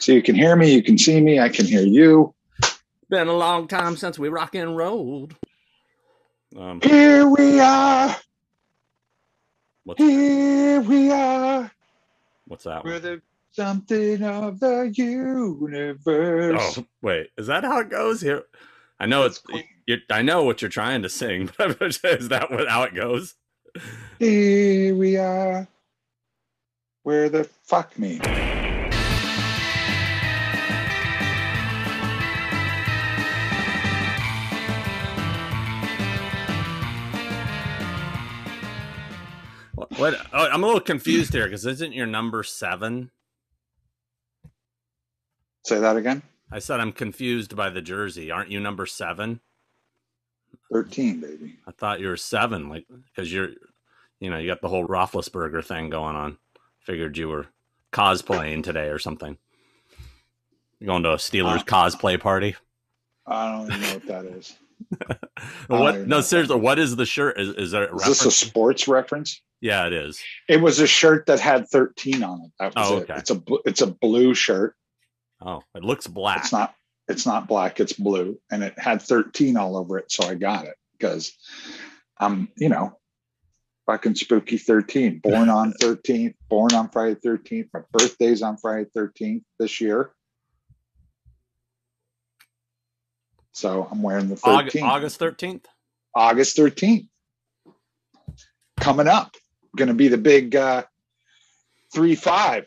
So you can hear me, you can see me, I can hear you. Been a long time since we rock and rolled. Um, Here we are. what's, Here we are. what's that We're one? the something of the universe. Oh, wait. Is that how it goes here? I know it's. Queen. You, I know what you're trying to sing, but is that what, how it goes? Here we are. Where the fuck me? What? oh, I'm a little confused here because isn't your number seven? Say that again. I said I'm confused by the jersey. Aren't you number seven? 13, baby. I thought you were seven, like because you're, you know, you got the whole Roethlisberger thing going on. Figured you were cosplaying today or something. You're going to a Steelers Uh, cosplay party? I don't even know what that is. what? No, seriously. What is the shirt? Is, is there a Is this a sports reference? yeah, it is. It was a shirt that had 13 on it. That was Oh, it. It's a it's a blue shirt. Oh, it looks black. It's not it's not black, it's blue. And it had 13 all over it. So I got it because I'm, you know, fucking spooky 13. Born on 13th, born on Friday 13th. My birthday's on Friday 13th this year. So I'm wearing the 13th. August, August 13th. August 13th. Coming up. Gonna be the big uh 3 5.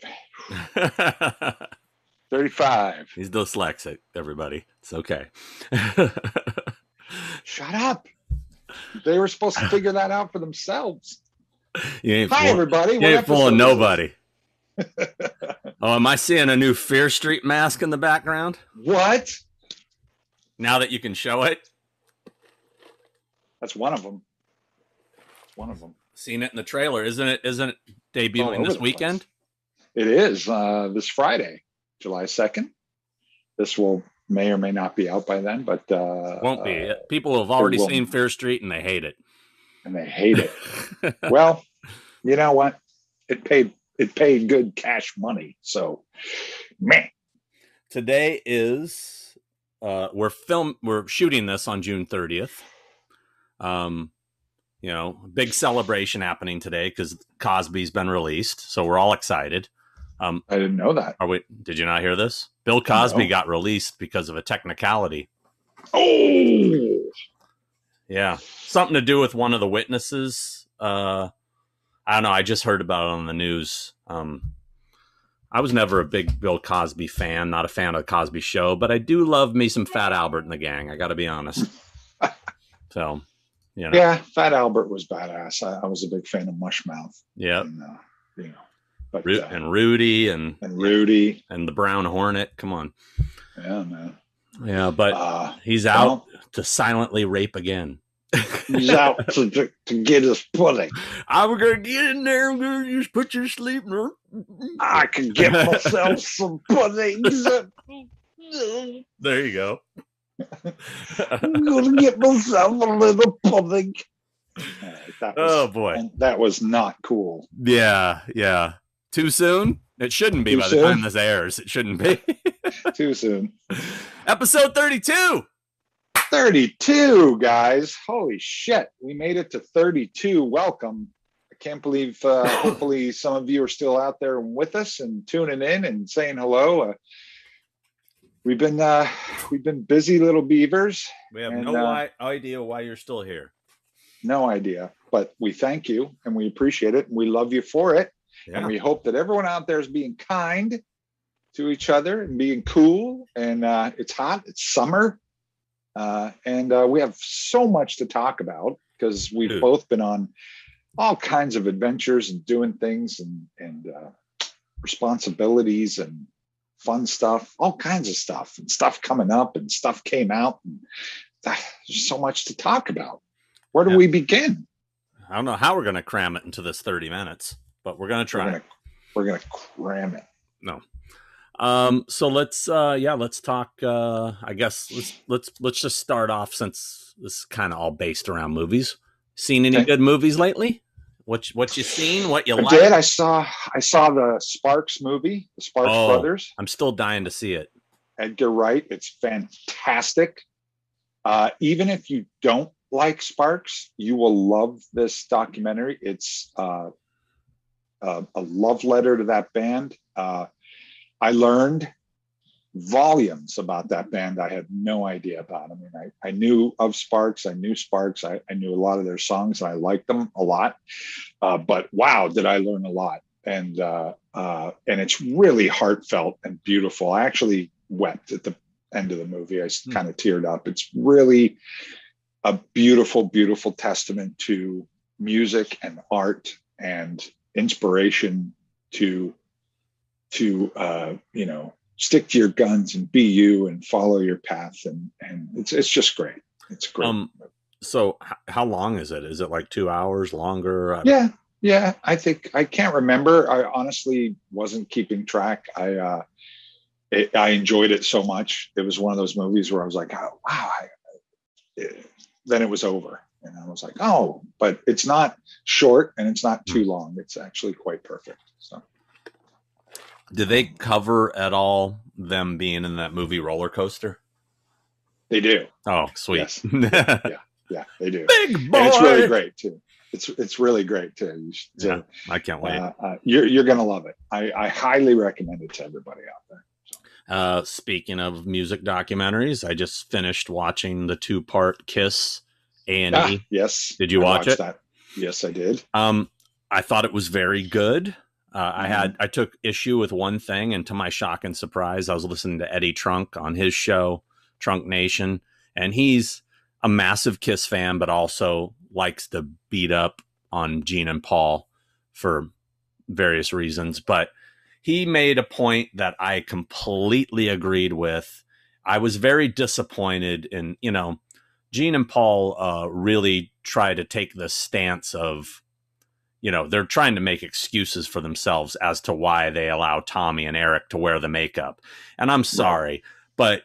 35. He's no dyslexic, everybody. It's okay. Shut up. They were supposed to figure that out for themselves. you ain't Hi, fooling, everybody. you What ain't fooling nobody. oh, am I seeing a new Fear Street mask in the background? What? Now that you can show it, That's one of them. One of them. seen it in the trailer, isn't it? Isn't it debuting this weekend? It is uh, this Friday, July 2nd. This will may or may not be out by then, but uh, Won't be. uh, People have already seen Fear Street and they hate it. and they hate it. well, you know what? It paid it paid good cash money. So, man, Today is uh, we're film we're shooting this on June 30th. Um, you know, big celebration happening today because Cosby's been released, so we're all excited. Um, I didn't know that. are we? Did you not hear this? Bill Cosby No. got released because of a technicality. Oh, Yeah, something to do with one of the witnesses. Uh, I don't know. I just heard about it on the news. Um, I was never a big Bill Cosby fan, not a fan of the Cosby Show, but I do love me some Fat Albert and the gang. I got to be honest. so, you know, yeah, Fat Albert was badass. I, I was a big fan of Mushmouth. yeah, and, uh, you know, but Ru- uh, and Rudy and and Rudy. and the Brown Hornet. Come on, Yeah, man. yeah, but Uh, he's out to silently rape again. He's out to, to, to get his pudding. I'm gonna get in there. I'm gonna just put you to sleep. I can get myself some puddings. There you go. I'm gonna get myself a little pudding. Right, was, oh boy. that was not cool. Yeah, yeah. Too soon? It shouldn't be Too by the time this airs. It shouldn't be. Too soon. Episode 32. 32, guys. Holy shit. We made it to 32. Welcome. I can't believe, uh, hopefully, some of you are still out there with us and tuning in and saying hello. Uh, we've been uh, we've been busy little beavers. We have And, no uh, idea why you're still here. No idea, but we thank you and we appreciate it. And we love you for it. And we hope that everyone out there is being kind to each other and being cool. And uh, it's hot, it's summer. Uh, and uh, we have so much to talk about because we've Dude. both been on all kinds of adventures and doing things and, and uh, responsibilities and fun stuff, all kinds of stuff and stuff coming up and stuff came out. And there's so much to talk about. Where do Yeah. we begin? I don't know how we're going to cram it into this 30 minutes, but we're going to try. we're gonna cram it. Um so let's uh yeah, let's talk uh I guess let's let's let's just start off since this is kind of all based around movies. Seen any Okay. good movies lately? What what you seen? What you I like? did. I saw I saw the Sparks movie, the Sparks Oh. brothers. I'm still dying to see it. Edgar Wright. It's fantastic. Uh, even if you don't like Sparks, you will love this documentary. It's uh, a, a love letter to that band. Uh, I learned volumes about that band I had no idea about. I mean, I, I knew of Sparks, I knew Sparks, I, I knew a lot of their songs, and I liked them a lot. Uh, but wow, did I learn a lot! And uh, uh, and it's really heartfelt and beautiful. I actually wept at the end of the movie. I Hmm. kind of teared up. It's really a beautiful, beautiful testament to music and art and inspiration to to uh, you know stick to your guns and be you and follow your path and and it's it's just great. It's great. Um, so h- how long is it? Is it like two hours longer? Yeah, yeah. I think I can't remember. I honestly wasn't keeping track. I uh, it, I enjoyed it so much. It was one of those movies where I was like, oh, wow. I, it- then it was over, and I was like, oh, but it's not short and it's not too long. It's actually quite perfect. So. Did they cover at all them being in that movie Roller Coaster? They do. Oh, sweet. Yes. Big Yeah, they do. Big boy. And it's really great too. It's it's really great too. Should, Yeah, I can't wait. uh, uh, you're you're gonna love it. I, I highly recommend it to everybody out there. Uh, speaking of music documentaries, I just finished watching the two part Kiss A and Ah, E. yes. Did you I watch it? That. Yes, I did. Um, I thought it was very good. Uh, I had I took issue with one thing, and to my shock and surprise, I was listening to Eddie Trunk on his show, Trunk Nation, and he's a massive Kiss fan, but also likes to beat up on Gene and Paul for various reasons. But he made a point that I completely agreed with. I was very disappointed in, you know, Gene and Paul uh, really try to take the stance of, you know, they're trying to make excuses for themselves as to why they allow Tommy and Eric to wear the makeup. And I'm sorry, but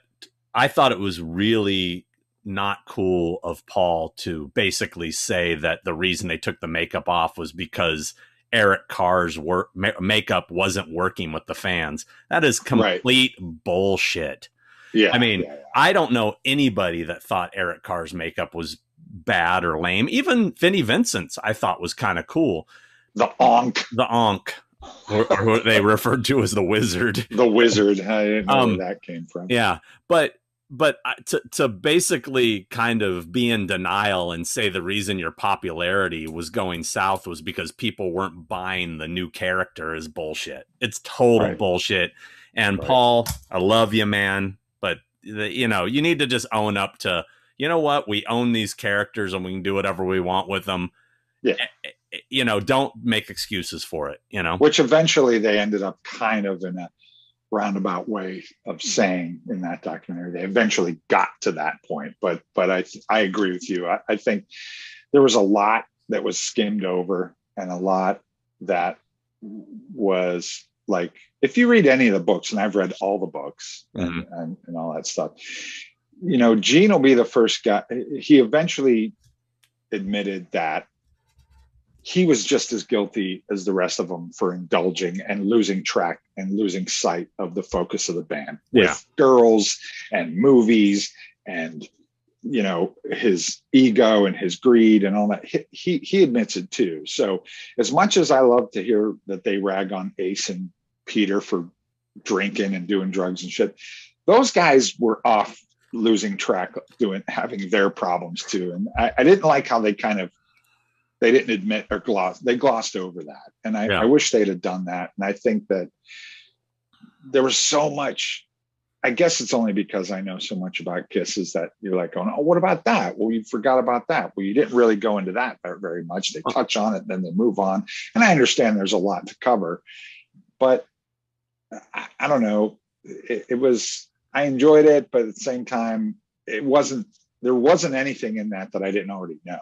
I thought it was really not cool of Paul to basically say that the reason they took the makeup off was because Eric Carr's work ma- makeup wasn't working with the fans. That is Right. complete bullshit. Yeah. I mean, yeah, yeah. I don't know anybody that thought Eric Carr's makeup was bad or lame. Even Vinnie Vincent's I thought was kind of cool. the Ankh, The Ankh, or, or what they referred to as the Wizard. the wizard. I didn't know Um, where that came from. Yeah, but but to to basically kind of be in denial and say the reason your popularity was going south was because people weren't buying the new character is bullshit. It's total Right. bullshit. And Right. Paul, I love you, man, but the, you know you need to just own up to you know what we own these characters and we can do whatever we want with them. Yeah. Eh, eh, You know, don't make excuses for it. You know. Which eventually they ended up kind of in a roundabout way of saying in that documentary. They eventually got to that point. But but I I agree with you. I, I think there was a lot that was skimmed over and a lot that was like if you read any of the books, and I've read all the books and, and, and all that stuff, you know, Gene will be the first guy. He eventually admitted that he was just as guilty as the rest of them for indulging and losing track and losing sight of the focus of the band with Yeah. girls and movies and you know his ego and his greed and all that he, he he admits it too so as much as i love to hear that they rag on ace and peter for drinking and doing drugs and shit those guys were off losing track doing having their problems too. And i, I didn't like how they kind of they didn't admit or gloss they glossed over that. And I, Yeah. I wish they'd have done that. And i think that there was so much i guess it's only because i know so much about kisses that you're like going oh what about that? Well you forgot about that. Well you didn't really go into that very much. They touch on it then they move on. And i understand there's a lot to cover. But i, I don't know. It, it was i enjoyed it but at the same time it wasn't there wasn't anything in that that i didn't already know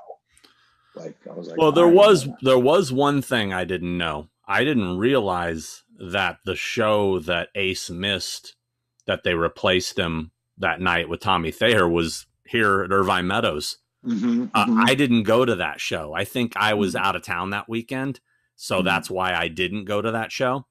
like i was like Well, there I didn't know was there was one thing I didn't know. I didn't realize that the show that Ace missed that they replaced him that night with Tommy Thayer was here at Irvine Meadows. Mhm, Uh, mhm. I didn't go to that show. I think I was Mhm. out of town that weekend, so Mhm. that's why I didn't go to that show.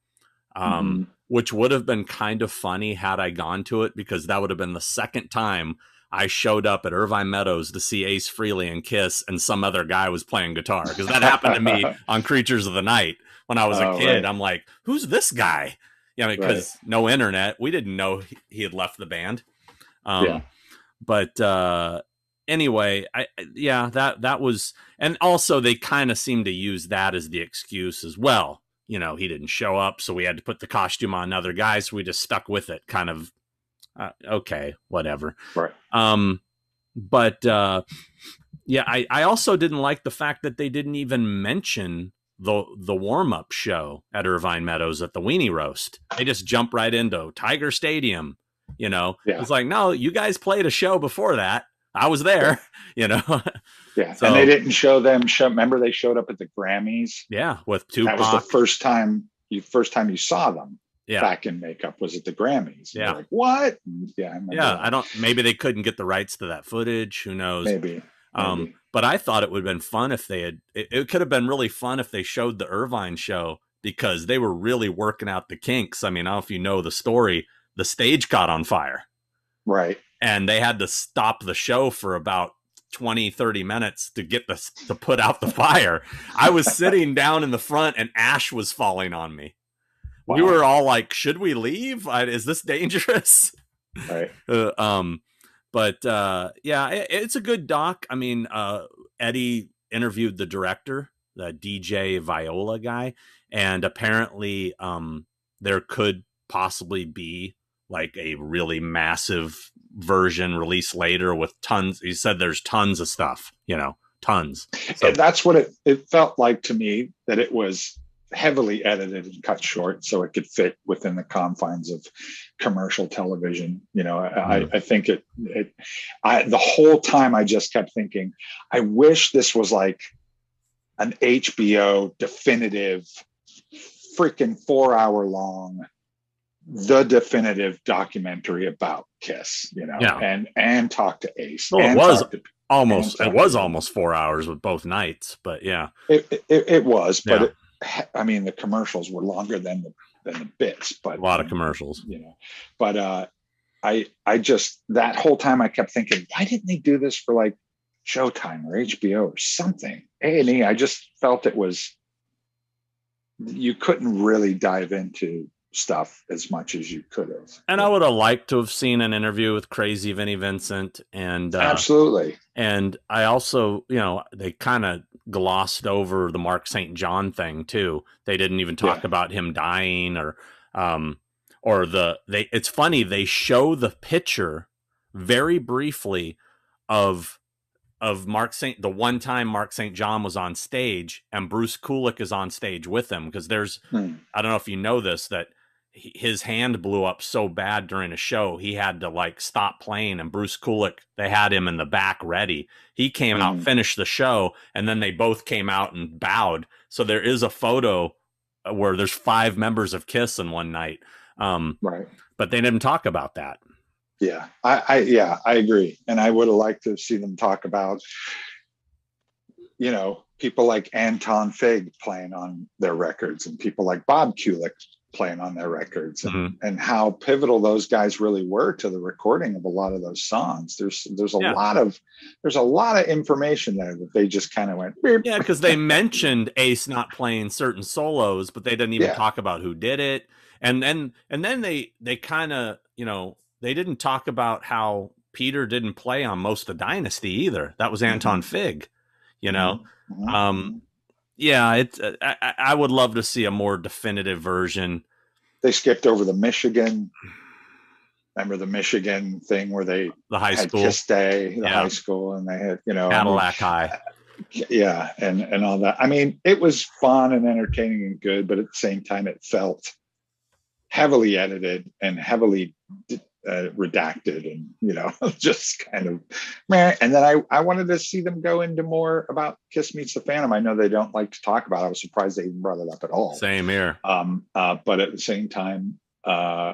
Um, Mhm. Which would have been kind of funny had I gone to it because that would have been the second time I showed up at Irvine Meadows to see Ace Frehley and Kiss, and some other guy was playing guitar because that happened to me on Creatures of the Night when I was a Oh, kid. right. I'm like, who's this guy? Yeah, because no internet, we didn't know he, had left the band. Um, Yeah. But uh, anyway, I I- yeah that that was, and also they kind of seem to use that as the excuse as well. You know, he didn't show up, so we had to put the costume on another guy, so we just stuck with it. Kind of uh, okay, whatever. Right. Um, but uh, yeah, I I also didn't like the fact that they didn't even mention the the warm up show at Irvine Meadows at the Weenie Roast. They just jump right into Tiger Stadium. You know, Yeah. it's like no, you guys played a show before that. I was there. You know, Yeah, So- and they didn't show them. Show, remember, they showed up at the Grammys. yeah, with Tupac. That was the first time you first time you saw them Yeah. back in makeup was at the Grammys. Yeah. like what? Yeah, I Yeah, that. I don't. Maybe they couldn't get the rights to that footage. Who knows? maybe. Um, maybe. but I thought it would have been fun if they had. It, it could have been really fun if they showed the Irvine show because they were really working out the kinks. I mean, I don't know if you know the story. The stage caught on fire, right. and they had to stop the show for about 20 30 minutes to get the to put out the fire. I was sitting down in the front and ash was falling on me. We were all like should we leave? I, is this dangerous? Right. uh, um but uh yeah it, it's a good doc. I mean uh eddie interviewed the director the dj viola guy and apparently um there could possibly be like a really massive version released later with tons he said there's tons of stuff you know tons. So- And that's what it, it felt like to me that it was heavily edited and cut short so it could fit within the confines of commercial television you know I, I, mm-hmm. I think it it i the whole time i just kept thinking i wish this was like an hbo definitive freaking four hour long the definitive documentary about kiss you know Yeah. and and talk to ace Well, it was to almost it was almost four hours with both nights but yeah It, it, it was, but Yeah. it, I mean, the commercials were longer than the than the bits, but a lot of commercials you know. But uh, I I just that whole time I kept thinking, why didn't they do this for like Showtime or HBO or something? A and E. I just felt it was you couldn't really dive into stuff as much as you could have. and i would have liked to have seen an interview with crazy vinnie vincent and uh, absolutely And I also, you know, they kind of glossed over the Mark St. John thing too. They didn't even talk Yeah. about him dying or um or the they it's funny they show the picture very briefly of of Mark St. the one time Mark St. John was on stage and Bruce Kulick is on stage with him because there's Hmm. I don't know if you know this that his hand blew up so bad during a show he had to like stop playing and Bruce Kulick they had him in the back ready. He came out Mhm. finished the show and then they both came out and bowed. So there is a photo uh, where there's five members of Kiss in one night. Um right. but they didn't talk about that. Yeah, I, I yeah, I agree, and I would have liked to see them talk about, you know, people like Anton Fig playing on their records, and people like Bob Kulick playing on their records, and, Mhm. and how pivotal those guys really were to the recording of a lot of those songs. There's there's a Yeah. lot of there's a lot of information there that they just kind of went. "Beep." Yeah, because they mentioned Ace not playing certain solos, but they didn't even Yeah. talk about who did it. And then and then they they kind of you know they didn't talk about how Peter didn't play on most of Dynasty either. That was Anton Fig. You know, Mhm. um, yeah, it's uh, I, I- would love to see a more definitive version. they skipped over the Michigan. Remember the Michigan thing where they The high had school Kiss Day, the Yeah. high school, and they had you know Cadillac High. yeah and and all that i mean it was fun and entertaining and good but at the same time it felt heavily edited and heavily uh, redacted and you know just kind of meh. and then i i wanted to see them go into more about kiss meets the phantom i know they don't like to talk about it. i was surprised they even brought it up at all Same here. um uh but at the same time uh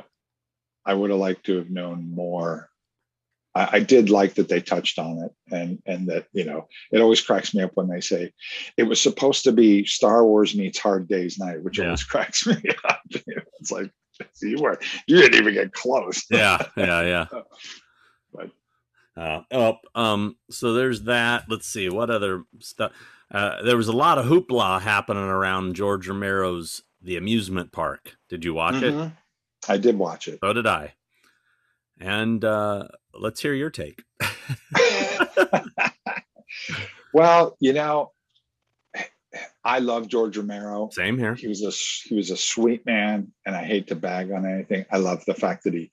i would have liked to have known more I, I, did like that they touched on it, and and that you know it always cracks me up when they say it was supposed to be Star Wars meets Hard Day's Night, which yeah. always cracks me up. it's like you were you didn't even get close. yeah, yeah, yeah. but uh, oh, um, so there's that. Let's see what other stuff. Uh, there was a lot of hoopla happening around George Romero's The Amusement Park. Did you watch mm-hmm. it? I did watch it. So did I. And uh, let's hear your take. well, you know, I love George Romero. Same here. He was a he was a sweet man, and I hate to bag on anything. I love the fact that he,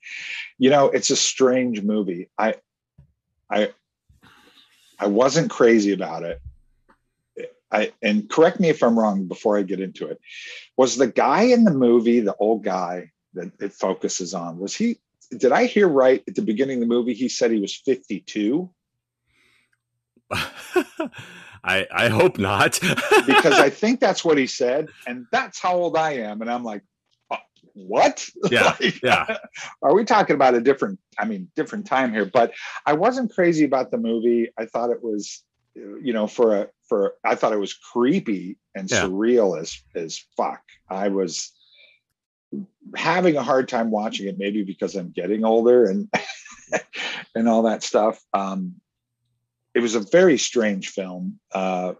you know, it's a strange movie. I, I, I wasn't crazy about it. I and correct me if I'm wrong before I get into it. Was the guy in the movie the old guy that it focuses on? Was he? Did I hear right at the beginning of the movie? He said he was 52. I I hope not. because I think that's what he said, and that's how old I am. And I'm like, uh, what? Yeah, like, yeah. Are we talking about a different? I mean, different time here. But I wasn't crazy about the movie. I thought it was, you know, for a for. I thought it was creepy and yeah. surreal as as fuck. I was having a hard time watching it, maybe because I'm getting older and and all that stuff. Um, it was a very strange film. Uh,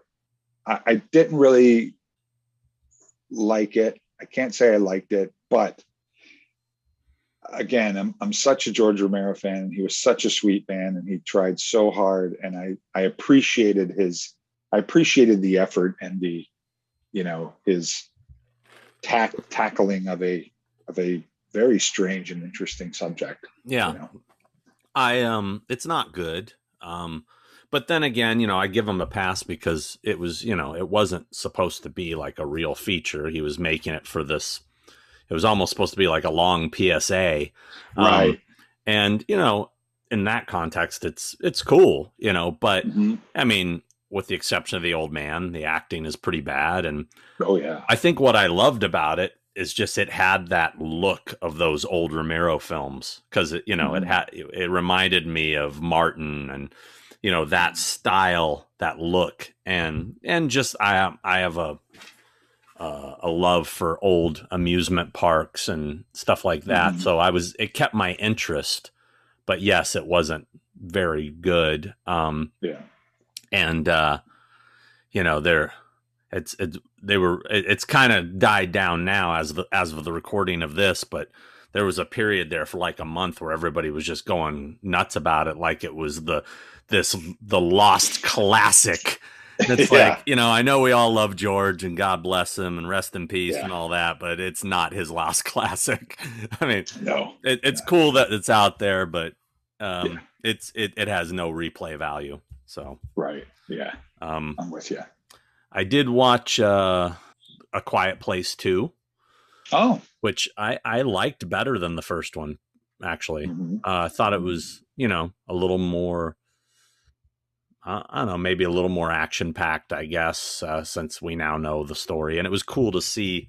I, I, didn't really like it. I can't say I liked it, but again, I'm I'm such a George Romero fan. He was such a sweet man, and he tried so hard. And I I appreciated his I appreciated the effort and the you know his tack, tackling of a of a very strange and interesting subject. Yeah. You know? I um it's not good. Um but then again, you know, I give him a pass because it was, you know, it wasn't supposed to be like a real feature. He was making it for this. It was almost supposed to be like a long PSA, um, right? Um, and you know, in that context, it's it's cool, you know. But mm-hmm. I mean, with the exception of the old man, the acting is pretty bad. And oh yeah, I think what I loved about it is just it had that look of those old Romero films because you know mm-hmm. it had it reminded me of Martin and you know that style that look and and just i i have a uh, a love for old amusement parks and stuff like that. Mm-hmm. so i was it kept my interest but yes it wasn't very good. Um yeah. and uh you know they're it's it's they were it, it's kind of died down now as the as of the recording of this but there was a period there for like a month where everybody was just going nuts about it like it was the this the lost classic. It's yeah. like, you know, I know we all love George and God bless him and rest in peace yeah. and all that, but it's not his lost classic. I mean, no, it, it's cool that it's out there, but um, yeah. it's it, it has no replay value. So right, yeah, um, I'm with you. I did watch uh, a Quiet Place too. Oh, which I I liked better than the first one. Actually, mm-hmm. uh, I thought it was you know a little more I don't know, maybe a little more action packed, I guess, uh, since we now know the story. And it was cool to see.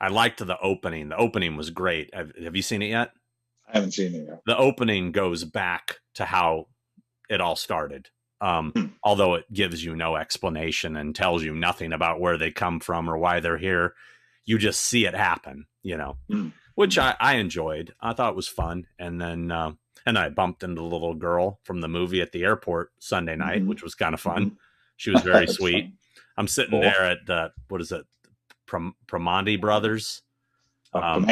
I liked the opening. The opening was great. Have, have you seen it yet? I haven't seen it yet. The opening goes back to how it all started. Um, hmm. Although it gives you no explanation and tells you nothing about where they come from or why they're here, you just see it happen, you know, hmm. which I, I enjoyed. I thought it was fun. And then uh, and I bumped into the little girl from the movie at the airport Sunday night, mm-hmm. which was kind of fun. Mm-hmm. She was very sweet. Fun. I'm sitting cool. there at the what is it, Prom- Primanti Brothers. Uh, um,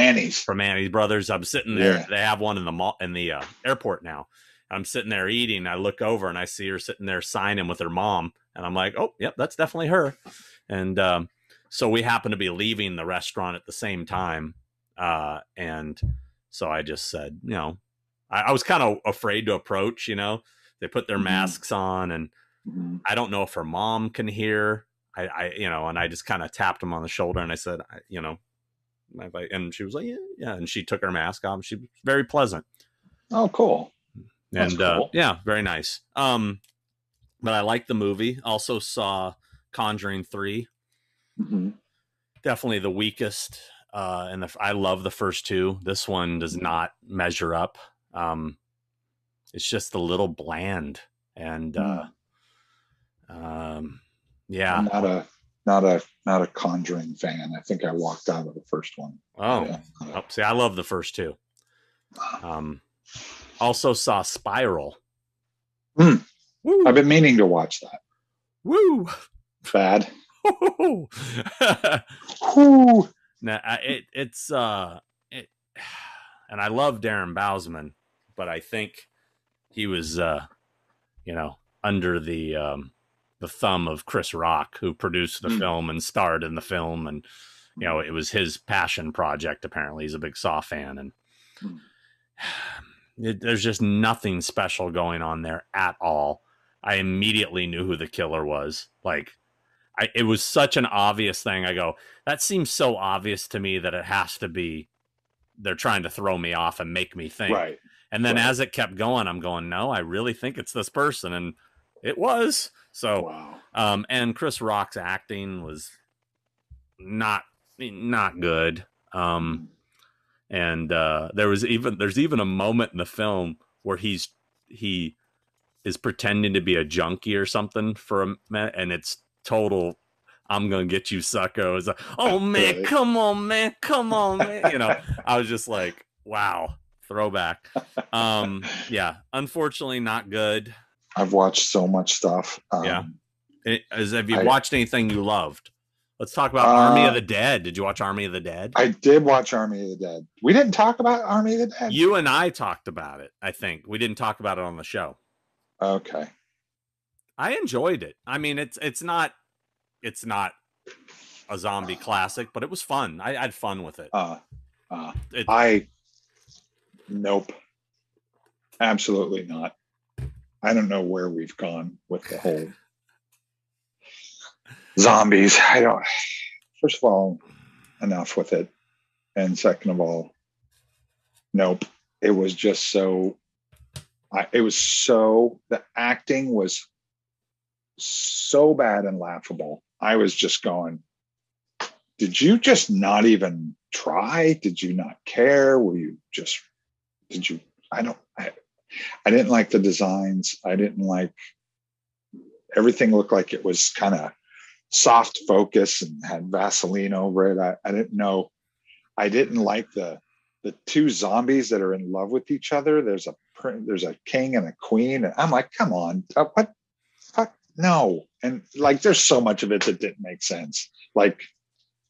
Brothers. I'm sitting there. Yeah. They have one in the mall in the uh, airport now. I'm sitting there eating. I look over and I see her sitting there signing with her mom, and I'm like, "Oh, yep, that's definitely her." And um, so we happen to be leaving the restaurant at the same time, uh, and so I just said, you know, I, I was kind of afraid to approach. You know, they put their mm-hmm. masks on, and mm-hmm. I don't know if her mom can hear. I, I you know, and I just kind of tapped him on the shoulder, and I said, I, you know, and she was like, yeah, yeah, and she took her mask off. She was very pleasant. Oh, cool. That's and uh, cool. Uh, yeah, very nice. Um, but I like the movie. Also saw Conjuring 3 mm-hmm. Definitely the weakest. Uh, and the, I love the first two. This one does mm-hmm. not measure up. Um, it's just a little bland and uh um yeah I'm not a not a not a Conjuring fan. I think I walked out of the first one. oh, Yeah. oh see i love the first two um also saw spiral Hmm. Woo! I've been meaning to watch that. Woo! Bad. now, Whew. I- it, it's uh, it, and I love Darren Bousman, but I think he was, uh, you know, under the um, the thumb of Chris Rock, who produced the Hmm. film and starred in the film, and you know, it was his passion project. Apparently, he's a big Saw fan, and Hmm. it, there's just nothing special going on there at all. I immediately knew who the killer was. Like, I, it was such an obvious thing. I go, that seems so obvious to me that it has to be they're trying to throw me off and make me think. Right. And then as it kept going, I'm going, no, I really think it's this person, and it was. So, Wow. um, and Chris Rock's acting was not not good. Um, and uh, there was even there's even a moment in the film where he's he is pretending to be a junkie or something for a minute, and it's total. I'm gonna get you, sucker. It's like, oh man, come on, man, come on, man. You know, I was just like, wow, throwback. Um, yeah, unfortunately, not good. I've watched so much stuff. Um, Yeah. It, is, have you I- watched anything you loved? Let's talk about Army Uh, of the Dead. Did you watch Army of the Dead? I did watch Army of the Dead. We didn't talk about Army of the Dead. You and I talked about it. I think we didn't talk about it on the show. okay. I enjoyed it. I mean, it's it's not it's not a zombie classic, but it was fun. I, I had fun with it. Uh, uh, It- I nope. Absolutely not. I don't know where we've gone with the whole zombies. I don't. First of all, enough with it, and second of all, nope. It was just so. I, it was so the acting was so bad and laughable. I was just going, did you just not even try? Did you not care? Were you just did you I don't I, I didn't like the designs. I didn't like everything looked like it was kind of soft focus and had Vaseline over it. I, I didn't know I didn't like the the two zombies that are in love with each other. There's a there's a king and a queen, and I'm like, come on, uh, what? Fuck no! And like, there's so much of it that didn't make sense. Like,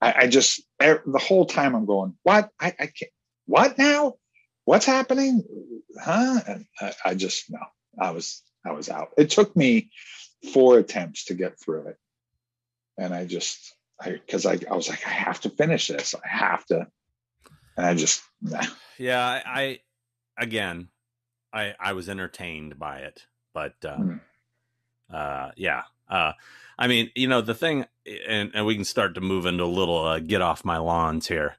I, I just the whole time I'm going, what? I, I can't. What now? What's happening? Huh? And I, I just no. I was I was out. It took me four attempts to get through it, and I just I because I I was like, I have to finish this. I have to, and I just nah. yeah, I, I again, I I was entertained by it, but um, uh, yeah. Uh, I mean, you know, the thing, and and we can start to move into a little uh, get off my lawns here.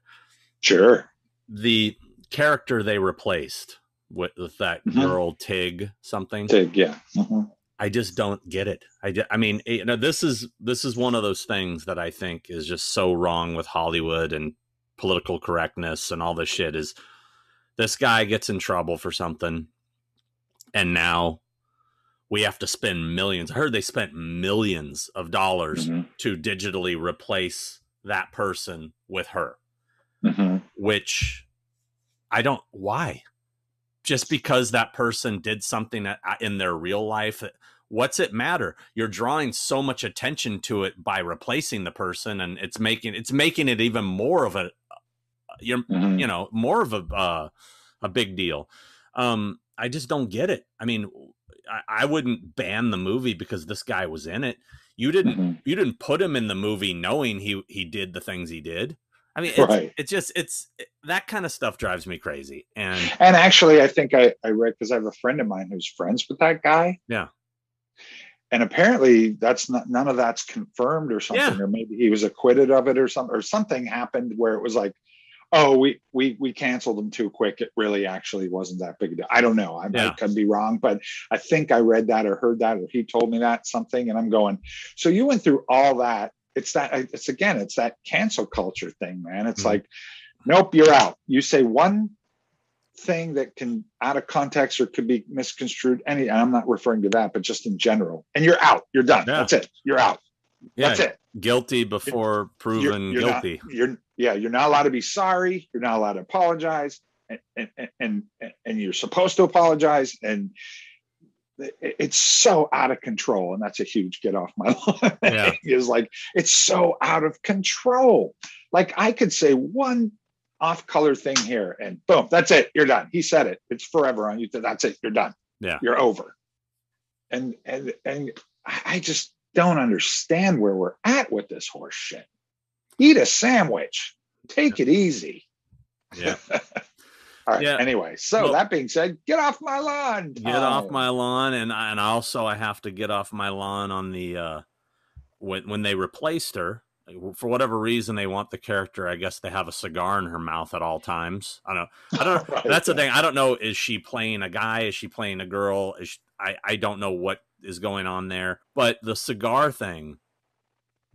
sure. The character they replaced with, with that Mhm. girl Tig something. Tig, yeah. Mhm. I just don't get it. I, I mean, you know, this is this is one of those things that I think is just so wrong with Hollywood and political correctness and all this shit. Is this guy gets in trouble for something, and now we have to spend millions. I heard they spent millions of dollars Mhm. to digitally replace that person with her Mhm. which I don't why just because that person did something uh, in their real life what's it matter you're drawing so much attention to it by replacing the person and it's making it's making it even more of a you're Mhm. you know more of a uh, a big deal um i just don't get it i mean I, I wouldn't ban the movie because this guy was in it you didn't Mhm. you didn't put him in the movie knowing he he did the things he did. I mean, it's, Right. it's just it's that kind of stuff drives me crazy. And And actually, I think I, I read because I have a friend of mine who's friends with that guy. Yeah. And apparently, that's not none of that's confirmed or something, Yeah. or maybe he was acquitted of it or something, or something happened where it was like, oh, we we we canceled him too quick. It really actually wasn't that big a deal. I don't know. I, I Yeah. could be wrong, but I think I read that or heard that or he told me that something, and I'm going. So you went through all that. It's that. It's again. It's that cancel culture thing, man. It's Mhm. like, nope, you're out. You say one thing that can out of context or could be misconstrued. Any, I'm not referring to that, but just in general. And you're out. You're done. Yeah. That's it. You're out. Yeah, That's it. Guilty before proven you're, you're guilty. Not, you're yeah. You're not allowed to be sorry. You're not allowed to apologize, and and and, and you're supposed to apologize. And it's so out of control, and that's a huge get off my lawn. Yeah. is like it's so out of control. Like I could say one off color thing here, and boom, that's it. You're done. He said it. It's forever on you. That's it. You're done. Yeah, you're over. And and and I just don't understand where we're at with this horse shit. Eat a sandwich. Take it easy. Yeah. All right. Yeah. Anyway, so well, that being said, get off my lawn. Get off my lawn, and and also I have to get off my lawn on the uh when when they replaced her for whatever reason they want the character. I guess they have a cigar in her mouth at all times. I don't. I don't. right, that's the thing. I don't know. Is she playing a guy? Is she playing a girl? Is she, I I don't know what is going on there. But the cigar thing,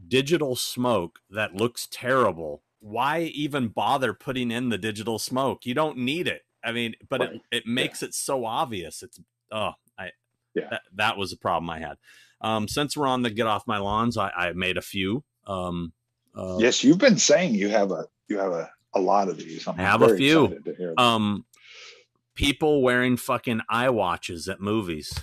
digital smoke that looks terrible. Why even bother putting in the digital smoke? You don't need it. I mean, but right. it, it makes yeah. it so obvious. It's oh, I yeah. That, that was a problem I had. Um, since we're on the get off my lawns, I, I made a few. Um, uh, yes, you've been saying you have a you have a, a lot of these. I have a few. Um, people wearing fucking iWatches at movies.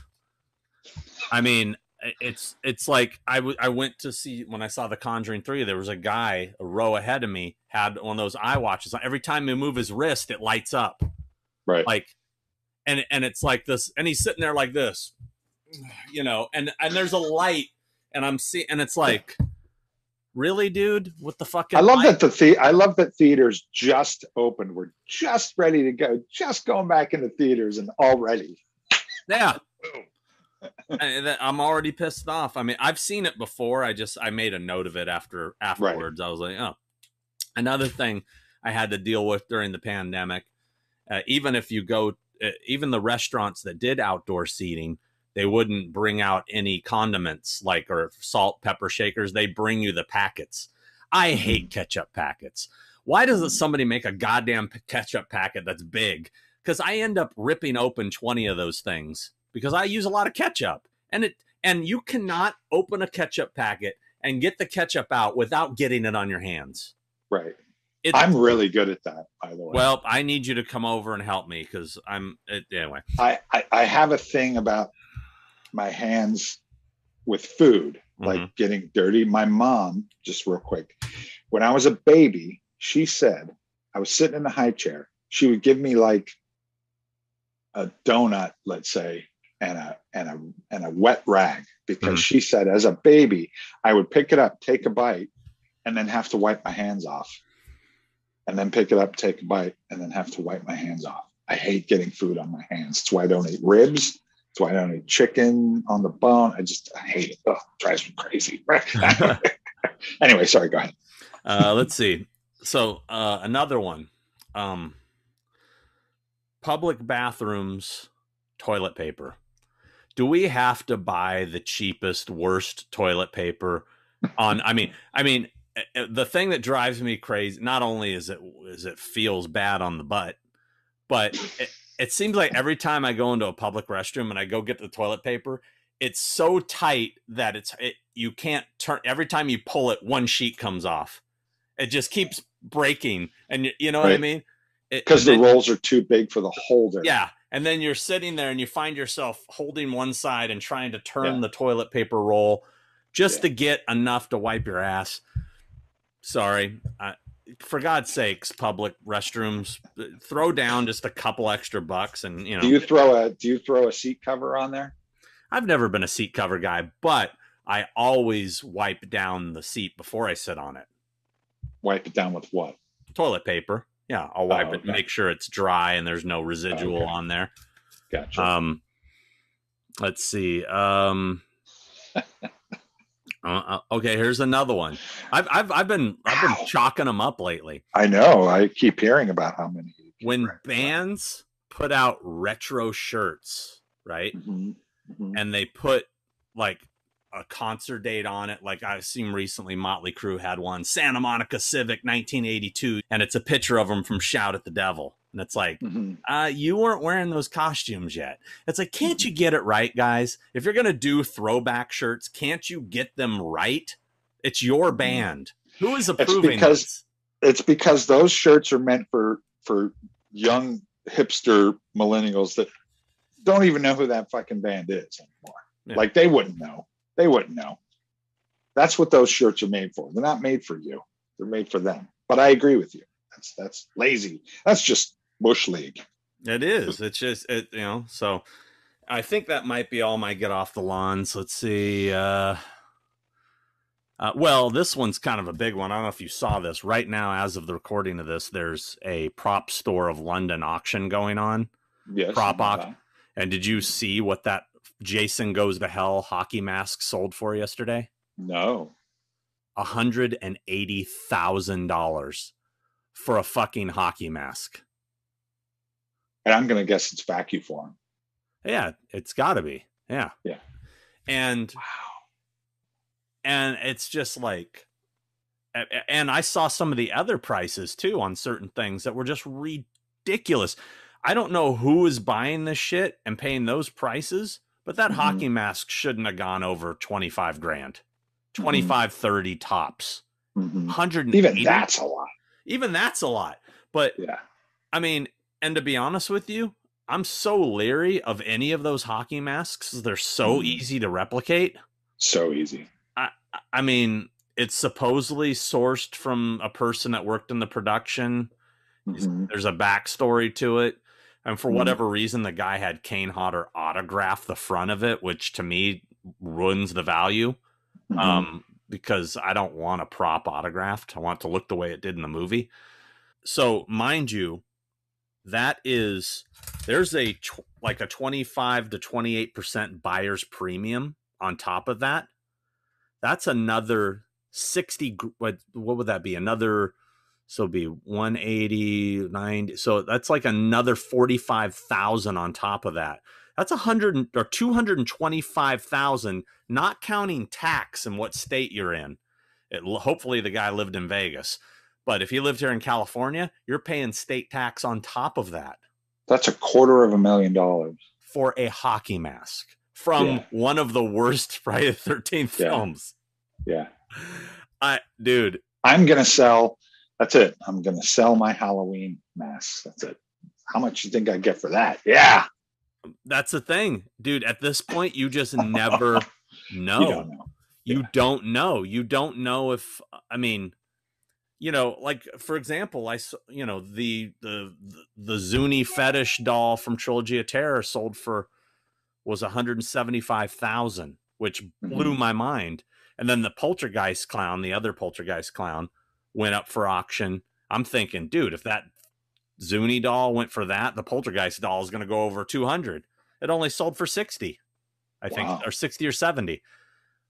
I mean, it's it's like I, w- I went to see when I saw The Conjuring Three. There was a guy a row ahead of me had one of those iWatches. Every time he move his wrist, it lights up. Right. Like, and and it's like this, and he's sitting there like this, you know, and and there's a light, and I'm seeing, and it's like, really, dude, what the fuck? I love light? that the, the I love that theaters just opened. We're just ready to go, just going back into theaters, and already. Yeah. I'm already pissed off. I mean, I've seen it before. I just I made a note of it after afterwards. Right. I was like, oh. Another thing I had to deal with during the pandemic, uh, even if you go, uh, even the restaurants that did outdoor seating, they wouldn't bring out any condiments like or salt, pepper shakers. They bring you the packets. I hate mm-hmm. ketchup packets. Why doesn't somebody make a goddamn ketchup packet that's big? Because I end up ripping open 20 of those things because I use a lot of ketchup. And it and you cannot open a ketchup packet and get the ketchup out without getting it on your hands. Right. It, I'm really good at that, by the way. Well, I need you to come over and help me because I'm it, anyway. I, I, I have a thing about my hands with food, like mm-hmm. getting dirty. My mom, just real quick, when I was a baby, she said I was sitting in the high chair. She would give me like a donut, let's say, and a and a and a wet rag because mm-hmm. she said as a baby I would pick it up, take a bite, and then have to wipe my hands off. And then pick it up, take a bite, and then have to wipe my hands off. I hate getting food on my hands. That's why I don't eat ribs. That's why I don't eat chicken on the bone. I just I hate it. Oh, drives me crazy. anyway, sorry, go ahead. uh, let's see. So uh, another one. Um, public bathrooms toilet paper do we have to buy the cheapest worst toilet paper on i mean i mean eh, eh, the thing that drives me crazy not only is it is it feels bad on the butt but it, it seems like every time i go into a public restroom and i go get the toilet paper it's so tight that it's it, you can't turn every time you pull it one sheet comes off. It just keeps breaking and you, you know right. what i mean? Because the rolls are too big for the holder. Yeah and then you're sitting there and you find yourself holding one side and trying to turn yeah. the toilet paper roll just yeah. to get enough to wipe your ass. Sorry. Uh, for God's sakes, public restrooms, throw down just a couple extra bucks and you know. Do you throw a do you throw a seat cover on there? I've never been a seat cover guy, but I always wipe down the seat before I sit on it. Wipe it down with what? Toilet paper. Yeah, I'll wipe oh, okay. it, make sure it's dry and there's no residual okay. on there. Gotcha. Um, let's see. Um, uh, uh, okay, here's another one. I've I've I've been I've been chalking them up lately. I know. I keep hearing about how many. When bands put out retro shirts, right? Mm-hmm. Mm-hmm. And they put like a concert date on it. Like I've seen recently, Motley Crue had one, Santa Monica Civic, 1982, and it's a picture of them from Shout at the Devil. And it's like, Mm-hmm. uh, you weren't wearing those costumes yet. It's like, can't you get it right, guys? If you're gonna do throwback shirts, can't you get them right? It's your band. Who is approving because- this? It's because those shirts are meant for for young hipster millennials that don't even know who that fucking band is anymore. Yeah. Like they wouldn't know. They wouldn't know. That's what those shirts are made for. They're not made for you. They're made for them. But I agree with you. That's that's lazy. That's just bush league. It is. It's just it, you know. So I think that might be all my get off the lawns. Let's see. Uh, uh, well, this one's kind of a big one. I don't know if you saw this. Right now, as of the recording of this, there's a prop store of London auction going on. Yes. Prop I know And did you see what that Jason Goes to Hell hockey mask sold for yesterday? No. hundred and eighty thousand dollars for a fucking hockey mask. And I'm gonna guess it's vacuum form. Yeah, it's got to be. Yeah. Yeah. And Wow. and it's just like and I saw some of the other prices too on certain things that were just ridiculous. I don't know who is buying this shit and paying those prices, but that Mhm. hockey mask shouldn't have gone over 25 grand. 25 30 tops. Mhm. Even that's a lot. even that's a lot. But Yeah. I mean, and to be honest with you, I'm so leery of any of those hockey masks. They're so Mhm. easy to replicate. So easy. I, I mean, it's supposedly sourced from a person that worked in the production. Mhm. There's a backstory to it. And for Mhm. whatever reason, the guy had Kane Hodder autograph the front of it, which to me ruins the value. Mhm. Um, because I don't want a prop autographed. I want it to look the way it did in the movie. So, mind you, that is there's a tw- like a 25 to 28% buyer's premium on top of that. That's another 60 what what would that be? Another so it'd be 180 90 so that's like another 45,000 on top of that. That's a hundred or 225,000 not counting tax and what state you're in. It, hopefully, the guy lived in Vegas, but if he lived here in California, you're paying state tax on top of that That's a quarter of a million dollars. for a hockey mask from Yeah. one of the worst Friday the Thirteenth Yeah. films. Yeah. I, dude, I'm gonna sell. That's it. I'm gonna sell my Halloween mask. That's it. How much you think I get for that? Yeah. that's the thing, dude. At this point, you just never know. You don't know. you Yeah. don't know you don't know if i mean you know like for example i you know the the the zuni fetish doll from trilogy of terror sold for was 175000 which blew Mhm. my mind and then the poltergeist clown the other poltergeist clown went up for auction i'm thinking dude if that zuni doll went for that the poltergeist doll is going to go over 200 it only sold for 60 i think Wow. or 60 or 70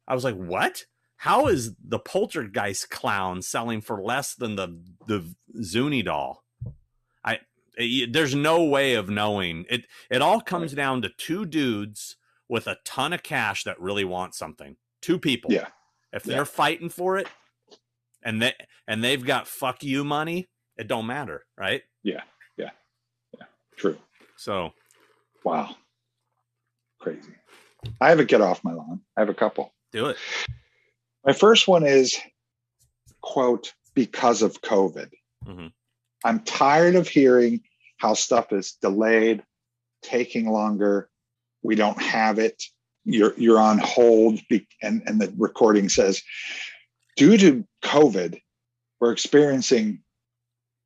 I was like, "What? How is the poltergeist clown selling for less than the the Zuni doll?" I eh, y- there's no way of knowing. It it all comes down to two dudes with a ton of cash that really want something. Two people. Yeah. If they're fighting for it and they and they've got fuck you money, it don't matter, right? Yeah, yeah, yeah. True. So, Wow. Crazy. I have a get off my lawn. I have a couple. do it. My first one is quote because of COVID. Mhm. I'm tired of hearing how stuff is delayed, taking longer. We don't have it. You're you're on hold, be- and and the recording says, due to COVID, we're experiencing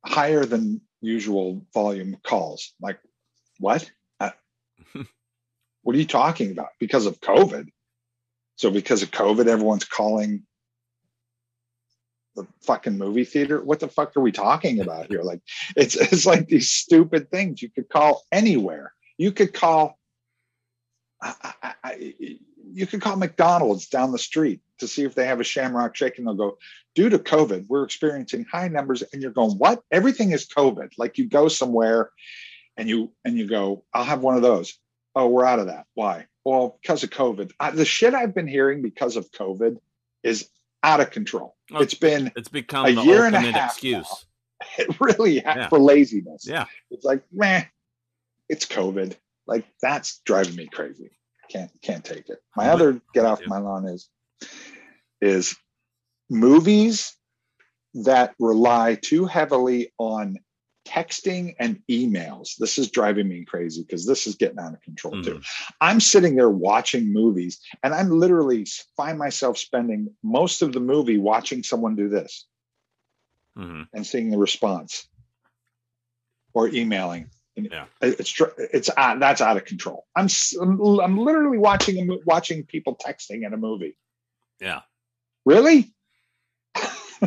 higher than usual volume calls. Like, what? Uh, what are you talking about? Because of COVID. So because of COVID, everyone's calling the fucking movie theater. What the fuck are we talking about here? Like it's it's like these stupid things you could call anywhere. You could call I, I, I, you could call McDonald's down the street to see if they have a Shamrock Shake, and they'll go, due to COVID, we're experiencing high numbers. And you're going, what? Everything is COVID. Like you go somewhere and you and you go, I'll have one of those. Oh, we're out of that. Why? well, because of COVID. I, the shit I've been hearing because of COVID is out of control. Oh, it's been It's become a year and a half excuse. it really Yeah. for laziness. Yeah. It's like, man, it's COVID. Like that's driving me crazy. Can't can't take it. My I'm with- other get off my lawn is is movies that rely too heavily on texting and emails. This is driving me crazy because this is getting out of control too. Mhm. I'm sitting there watching movies and I'm literally find myself spending most of the movie watching someone do this Mhm. and seeing the response or emailing. Yeah. It's it's uh, that's out of control. I'm I'm literally watching watching people texting in a movie. Yeah. Really?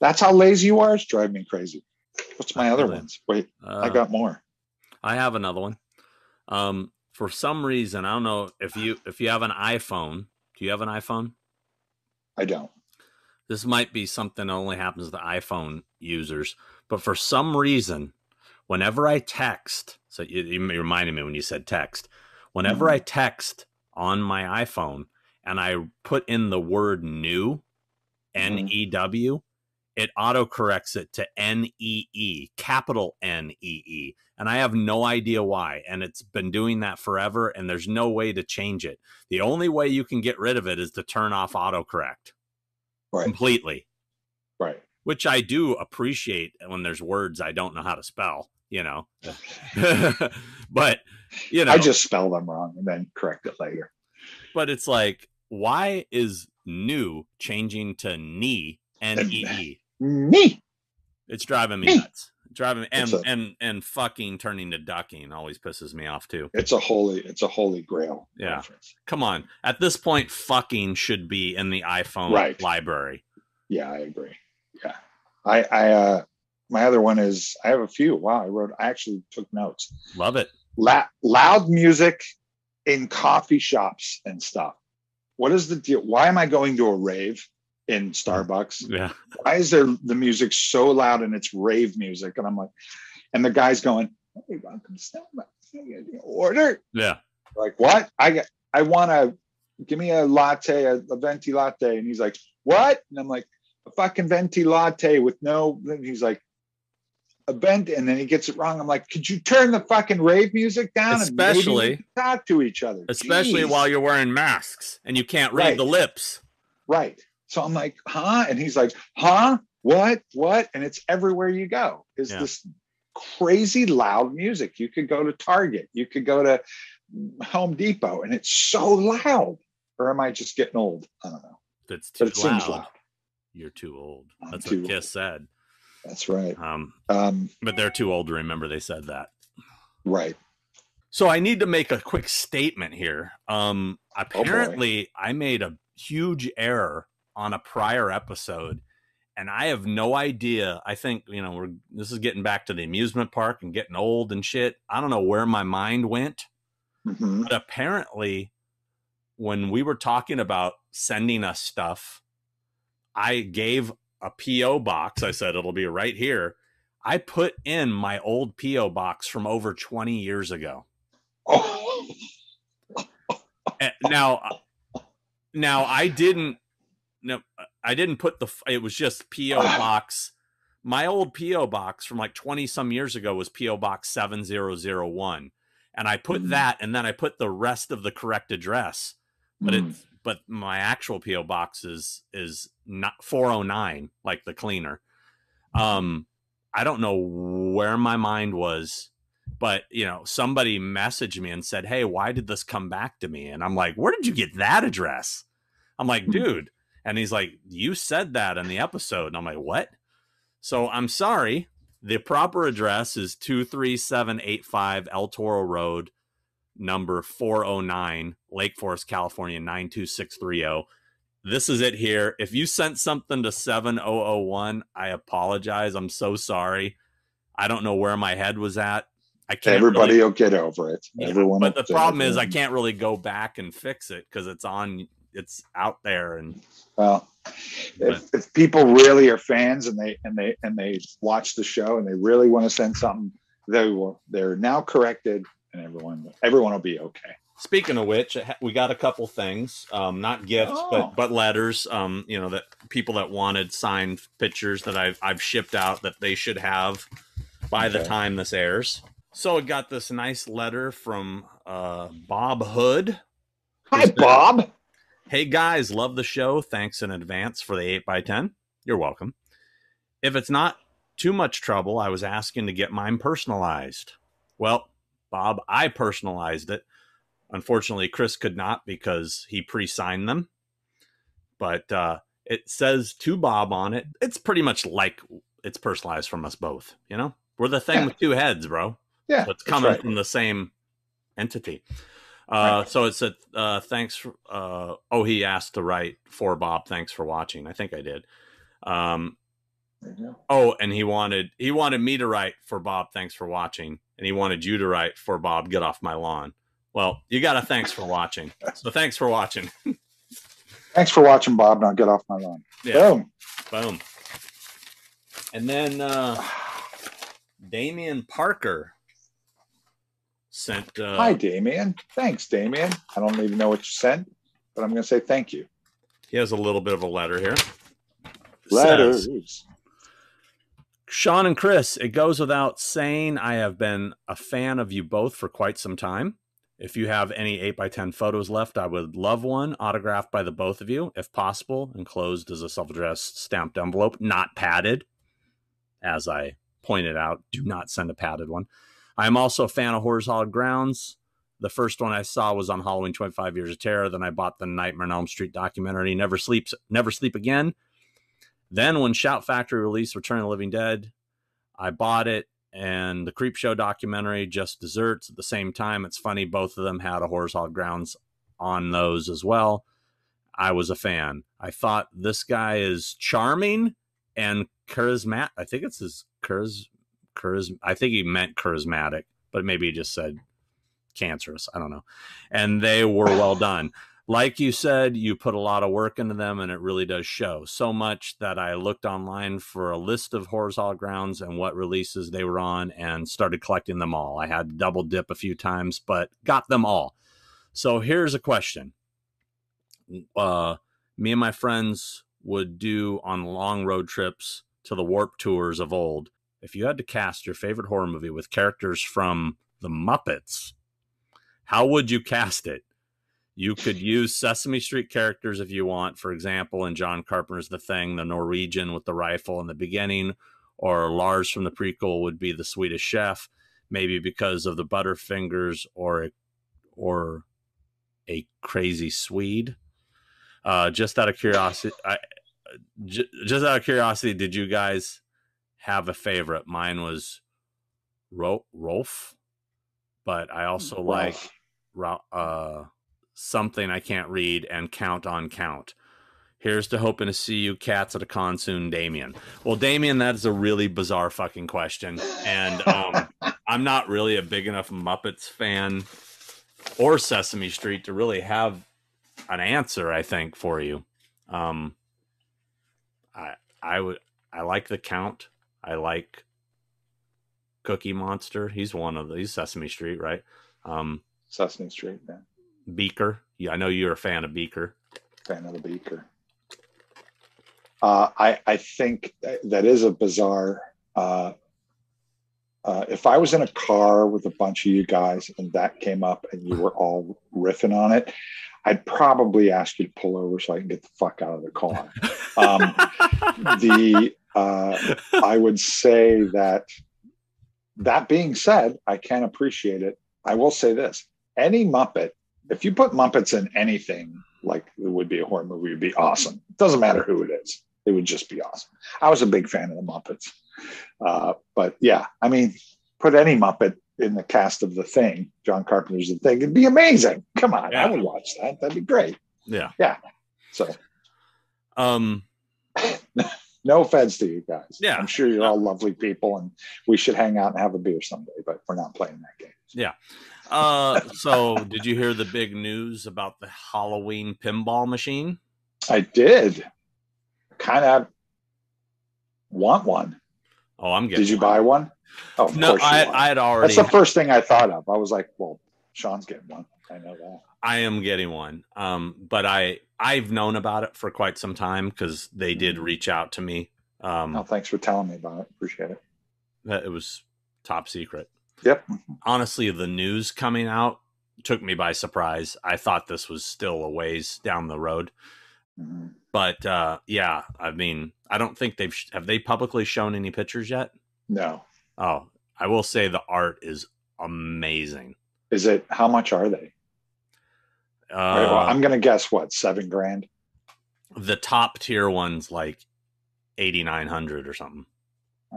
that's how lazy you are. It's driving me crazy. What's my other ones? Wait, Uh, I got more. I have another one. Um, for some reason, I don't know if you if you have an iPhone. Do you have an iPhone? I don't. This might be something that only happens to iPhone users, but for some reason, whenever I text, so you, you reminded me when you said text. Whenever Mhm. I text on my iPhone and I put in the word new, mm-hmm. N E W, it autocorrects it to N E E, capital N E E. And I have no idea why. And it's been doing that forever, and there's no way to change it. The only way you can get rid of it is to turn off autocorrect Right. completely, Right. which I do appreciate when there's words I don't know how to spell, you know. but, you know, I just spell them wrong and then correct it later. but it's like, why is new changing to knee, N E E? Me. It's driving me nuts. Driving me, and a- and and fucking turning to ducking always pisses me off too. It's a holy. It's a holy grail. Yeah. reference. Come on, at this point, fucking should be in the iPhone Right. library. Yeah, I agree. Yeah. I. I. uh My other one is. I have a few. Wow. I wrote. I actually took notes. Love it. La- loud music in coffee shops and stuff. What is the deal? Why am I going to a rave in Starbucks? Yeah, Why is there the music so loud and it's rave music? And I'm like, and the guy's going, "Hey, welcome to Starbucks. Order. yeah. like what i got i want to give me a latte a, a venti latte and he's like what and i'm like a fucking venti latte with no he's like a vent and then he gets it wrong i'm like could you turn the fucking rave music down and maybe Especially- talk to each other Especially Jeez. while you're wearing masks and you can't read Right. the lips. right so i'm like huh and he's like huh what what and it's everywhere you go is Yeah. this crazy loud music you could go to target you could go to home depot and it's so loud or am i just getting old i don't know That's too but it loud. seems loud You're too old. I'm That's what Kiss old. said. That's right Um, um but they're too old to remember they said that. right So I need to make a quick statement here. Um, Oh, apparently, I made a huge error on a prior episode, and I have no idea. I think you know we're this is getting back to the amusement park and getting old and shit. I don't know where my mind went, Mhm. but apparently, when we were talking about sending us stuff, I gave a PO box. I said it'll be right here. I put in my old PO box from over 20 years ago. oh now now i didn't no i didn't put the it was just po box my old po box from like 20 some years ago was po box 7001 and i put Mhm. that and then i put the rest of the correct address but Mm. it's but my actual po box is is not 409 like the cleaner. Um i don't know where my mind was but you know somebody messaged me and said hey why did this come back to me? And i'm like where did you get that address? I'm like Hmm. dude and he's like you said that in the episode. And i'm like what? So i'm sorry. The proper address is 23785 el toro road number 409 lake forest california 92630 this is it here. If you sent something to 7001 i apologize. I'm so sorry. I don't know where my head was at. I can't everybody really- will get over it. Yeah, everyone but the problem is i can't really go back and fix it because it's on it's out there and well if, if people really are fans and they and they and they watch the show and they really want to send something they will they're now corrected and everyone everyone will be okay speaking of which, we got a couple things, um, not gifts, oh. but but letters. Um, you know that people that wanted signed pictures that I've I've shipped out that they should have by okay. the time this airs. So I got this nice letter from uh, Bob Hood. Hi, Bob. Hey guys, love the show. Thanks in advance for the 8x10. You're welcome. If it's not too much trouble, I was asking to get mine personalized. Well, Bob, I personalized it. Unfortunately, Chris could not because he pre signed them. But uh, it says to Bob on it. It's pretty much like it's personalized from us both. You know, we're the thing yeah. with two heads, bro. Yeah, so it's coming right. from the same entity. Uh, right. So it said, uh, thanks. For, uh, oh, he asked to write for Bob. Thanks for watching. I think I did. Um, oh, and he wanted he wanted me to write for Bob. Thanks for watching, and he wanted you to write for Bob. Get off my lawn. Well, you got a thanks for watching. So thanks for watching. thanks for watching, Bob. Now get off my lawn. Yeah. Boom. Boom. And then uh, Damian Parker sent. Uh, Hi, Damian. Thanks, Damian. I don't even know what you sent, but I'm going to say thank you. He has a little bit of a letter here. Letters. Says, Sean and Chris, it goes without saying, I have been a fan of you both for quite some time. If you have any 8x10 photos left, I would love one autographed by the both of you, if possible, enclosed as a self addressed stamped envelope, not padded. As I pointed out, do not send a padded one. I am also a fan of Horrors Hallowed Grounds. The first one I saw was on Halloween 25 Years of Terror. Then I bought the Nightmare on Elm Street documentary, Never Sleeps, Never Sleep Again. Then when Shout Factory released Return of the Living Dead, I bought it and the Creepshow documentary, Just Desserts, at the same time. It's funny, both of them had a Horrors Hallowed Grounds on those as well. I was a fan. I thought this guy is charming and charismatic. I think it's his charis charism. I think he meant charismatic, but maybe he just said cancerous. I don't know. And they were well done. Like you said, you put a lot of work into them, and it really does show. So much that I looked online for a list of Hallowed Grounds and what releases they were on, and started collecting them all. I had double dip a few times, but got them all. So here's a question: uh, Me and my friends would do on long road trips to the Warp Tours of old if you had to cast your favorite horror movie with characters from the Muppets, how would you cast it? You could use Sesame Street characters if you want. For example, in John Carpenter's The Thing, the Norwegian with the rifle in the beginning, or Lars from the prequel would be the Swedish chef, maybe because of the Butterfingers or or a crazy Swede. Uh, just out of curiosity, I, j- just out of curiosity, did you guys have a favorite. Mine was Ro- Rolf, but I also Rolf. like uh, something I can't read and Count von Count. Here's to hoping to see you cats at a con soon, Damien. Well, Damien, that is a really bizarre fucking question. And um, I'm not really a big enough Muppets fan or Sesame Street to really have an answer, I think, for you. Um, I I would I like the count. I like Cookie Monster. He's one of these Sesame Street, right? Um, Sesame Street, yeah. Beaker. Yeah, I know you're a fan of Beaker. Fan of the Beaker. Uh, I I think that is a bizarre. Uh, uh, if I was in a car with a bunch of you guys and that came up and you were all riffing on it, I'd probably ask you to pull over so I can get the fuck out of the car. Um, the uh, I would say that that being said, I can appreciate it. I will say this any Muppet, if you put Muppets in anything like it would be a horror movie, would be awesome. It doesn't matter who it is, it would just be awesome. I was a big fan of the Muppets. Uh, but yeah, I mean, put any Muppet in the cast of the thing, John Carpenter's the thing, it'd be amazing. Come on, yeah. I would watch that. That'd be great. Yeah. Yeah. So um no offense to you guys. Yeah. I'm sure you're all lovely people and we should hang out and have a beer someday, but we're not playing that game. Yeah. Uh, so did you hear the big news about the Halloween pinball machine? I did. Kind of want one. Oh, I'm getting. Did you one. buy one? Oh, no, I, I, had already. That's the first thing I thought of. I was like, well, Sean's getting one. I know that. I am getting one. Um, but I I've known about it for quite some time because they did Mhm. reach out to me. Um, Oh, thanks for telling me about it. Appreciate it. it was top secret. Yep. Honestly, the news coming out took me by surprise. I thought this was still a ways down the road. Mhm. But uh, yeah, I mean, I don't think they've have they publicly shown any pictures yet. No. Oh, I will say the art is amazing. Is it how much are they? Uh, right, well, I'm gonna guess what, seven grand? the top tier one's like eighty nine hundred or something,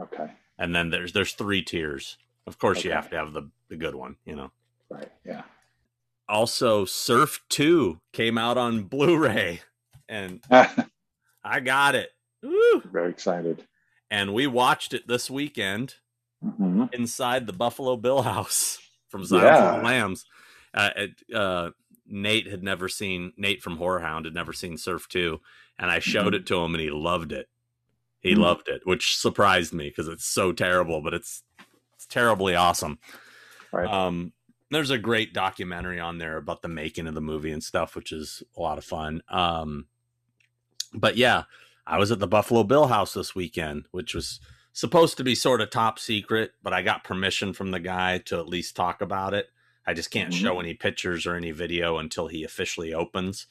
Okay. and then there's there's three tiers. Of course, you have to have the the good one, you know. Right. Yeah. Also, Surf Two came out on Blu-ray, and I got it. Woo! Very excited. And we watched it this weekend hmm inside the Buffalo Bill House from of Yeah. the Lambs. Uh, it, uh, Nate had never seen Nate from Horror Hound had never seen Surf Two, and I showed Mhm. it to him, and he loved it. He Mhm. loved it, which surprised me because it's so terrible, but it's it's terribly awesome. Right. Um, there's a great documentary on there about the making of the movie and stuff, which is a lot of fun. Um, but yeah, I was at the Buffalo Bill House this weekend, which was supposed to be sort of top secret, but I got permission from the guy to at least talk about it. I just can't Mhm. show any pictures or any video until he officially opens.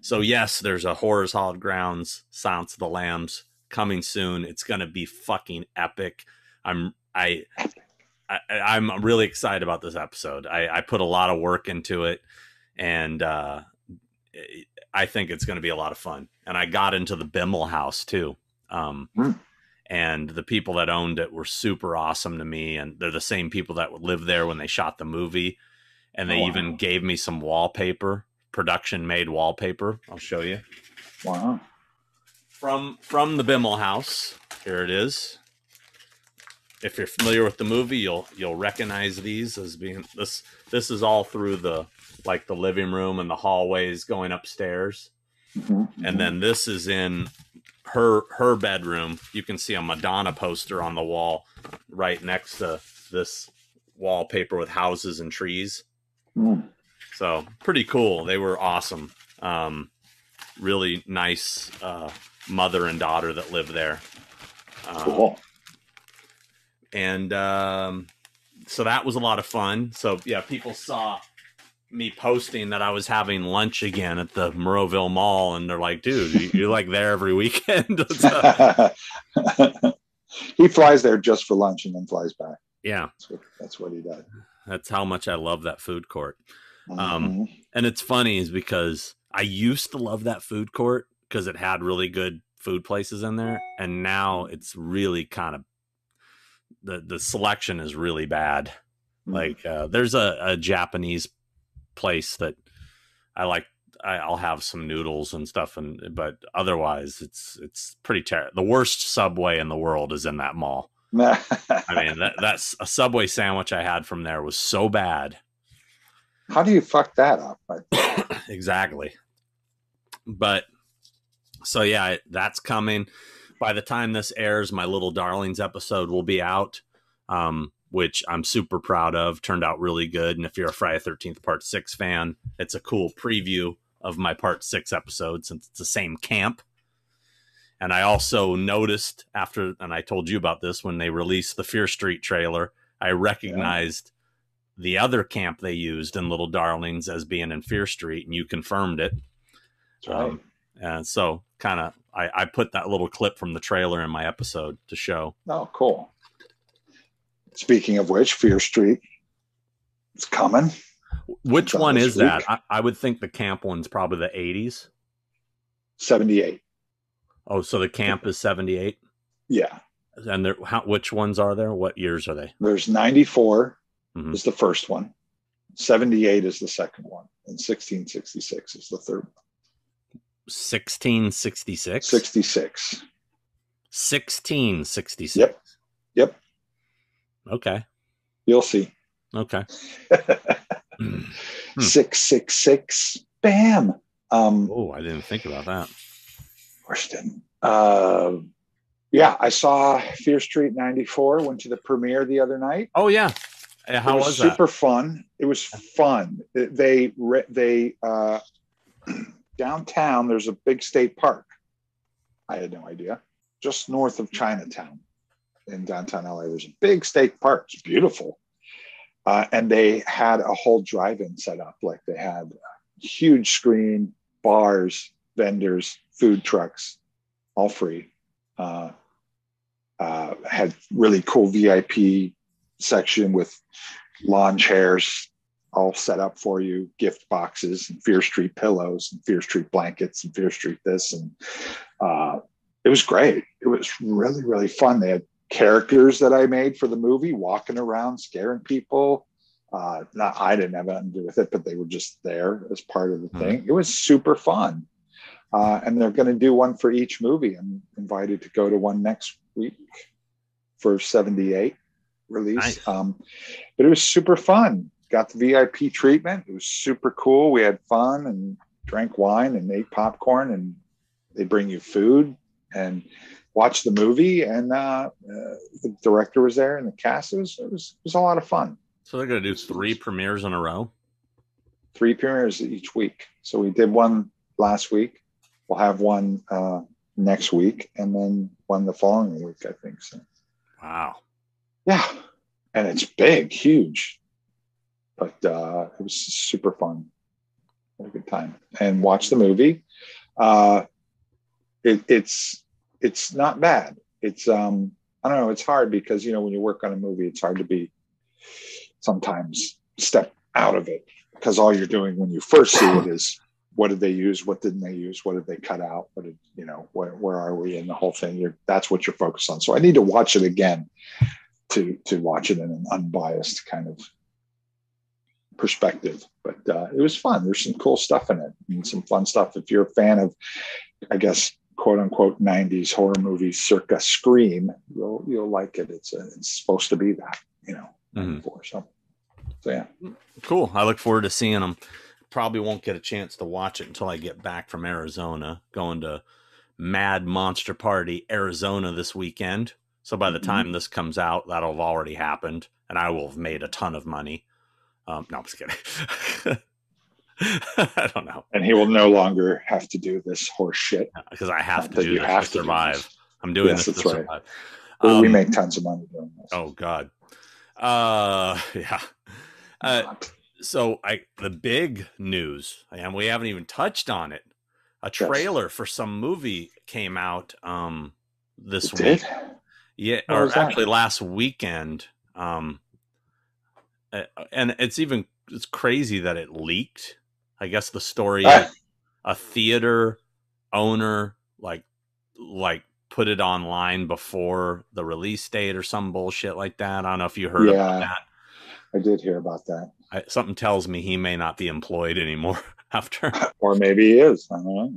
So yes, there's a Horrors Hallowed Grounds Silence of the Lambs coming soon. It's gonna be fucking epic. I'm I, I I'm really excited about this episode. I, I put a lot of work into it, and uh, I think it's going to be a lot of fun. And I got into the Bimmel house too. Um, Hmm. And the people that owned it were super awesome to me, and they're the same people that would live there when they shot the movie. And they Oh, wow. even gave me some wallpaper, production made wallpaper. I'll show you Wow. from from the Bimmel house. Here it is. If you're familiar with the movie, you'll you'll recognize these as being this. This is all through the like the living room and the hallways going upstairs, Mhm, and then this is in her her bedroom. You can see a Madonna poster on the wall right next to this wallpaper with houses and trees. Mm, So pretty cool. They were awesome. Um, really nice uh, mother and daughter that live there. Um, cool. And um, so that was a lot of fun. So yeah, people saw me posting that I was having lunch again at the Monroeville Mall, and they're like, "Dude, you- you're like there every weekend." He flies there just for lunch and then flies back. yeah, That's what, that's what he does. that's how much I love that food court. Um, Mhm. And it's funny is because I used to love that food court because it had really good food places in there, and now it's really kind of the the selection is really bad. Mhm. Like uh, there's a, a Japanese place that I like. I, I'll have some noodles and stuff, and but otherwise it's it's pretty terrible. The worst Subway in the world is in that mall. I mean, that, that's a Subway sandwich I had from there was so bad. how do you fuck that up? Exactly. But so yeah, that's coming. By the time this airs, my little darlings episode will be out, um, which I'm super proud of. Turned out really good. And if you're a Friday Thirteenth Part Six fan, it's a cool preview of my Part Six episode since it's the same camp. And I also noticed after, and I told you about this when they released the Fear Street trailer, I recognized the other camp they used in Little Darlings as being in Fear Street, and you confirmed it. That's right. Um, and so, kind of, I, I put that little clip from the trailer in my episode to show. oh, cool. Speaking of which, Fear Street is coming. Which Done one is that? I, I would think the camp one's probably the 80s. 78. Oh, so the camp is 78. Yeah. And there, how, which ones are there? What years are they? There's 94 Mhm. is the first one. 78 is the second one. And 1666 is the third one. 1666? 66. 1666. Yep. Yep. Okay. You'll see. Okay. Hmm. 666. Bam. Um, Oh, I didn't think about that. course didn't. Uh, yeah, I saw Fear Street 94, went to the premiere the other night. Oh, yeah. How it was, super fun. It was fun. They they uh, downtown. There's a big state park. I had no idea. Just north of Chinatown, in downtown LA, there's a big state park. It's beautiful, uh, and they had a whole drive-in set up. Like they had huge screen, bars, vendors, food trucks, all free. Uh, uh, had really cool VIP section with lawn chairs all set up for you, gift boxes and Fear Street pillows and Fear Street blankets and Fear Street this. And uh, it was great. It was really, really fun. They had characters that I made for the movie walking around, scaring people. Uh, not I didn't have anything to do with it, but they were just there as part of the Mhm. thing. It was super fun. Uh, and they're going to do one for each movie. I'm invited to go to one next week for 78 release. Nice. Um, but it was super fun. Got the VIP treatment. It was super cool. We had fun and drank wine and ate popcorn, and they bring you food and watch the movie. And uh, uh, the director was there and the cast. It was, it was it was a lot of fun. So they're going to do three premieres in a row. Three premieres each week. So we did one last week. We'll have one uh, next week, and then one the following week. I think so. Wow. Yeah, and it's big, huge, but uh, it was super fun. Had a good time and watch the movie. Uh, it, it's it's not bad. It's um I don't know. It's hard because you know when you work on a movie, it's hard to be sometimes step out of it because all you're doing when you first see it is what did they use, what didn't they use, what did they cut out, what did you know, where where are we in the whole thing? You're that's what you're focused on. So I need to watch it again to to watch it in an unbiased kind of perspective. But uh, it was fun. There's some cool stuff in it and some fun stuff. If you're a fan of, I guess, quote unquote '90s horror movies, circa Scream, you'll you'll like it. It's a, it's supposed to be that, you know. Mhm. For so, so yeah. Cool. I look forward to seeing them. Probably won't get a chance to watch it until I get back from Arizona, going to Mad Monster Party Arizona this weekend. So by the Mhm. time this comes out, that'll have already happened, and I will have made a ton of money. Um, no, I'm just kidding. I don't know And he will no longer have to do this horse shit. because I have to do you this have to do survive. this. I'm doing Yes, this to right. survive. Well, we Um, make tons of money doing this. Oh God. Uh, yeah. Uh, so I the big news, and we haven't even touched on it. A Yes. trailer for some movie came out um this It week. did? Yeah, What or actually last weekend. Um, and it's even it's crazy that it leaked. I guess the story Ah. a theater owner like like put it online before the release date or some bullshit like that. I don't know if you heard about Yeah. that. I did hear about that. I, something tells me he may not be employed anymore after. Or maybe he is. I don't know.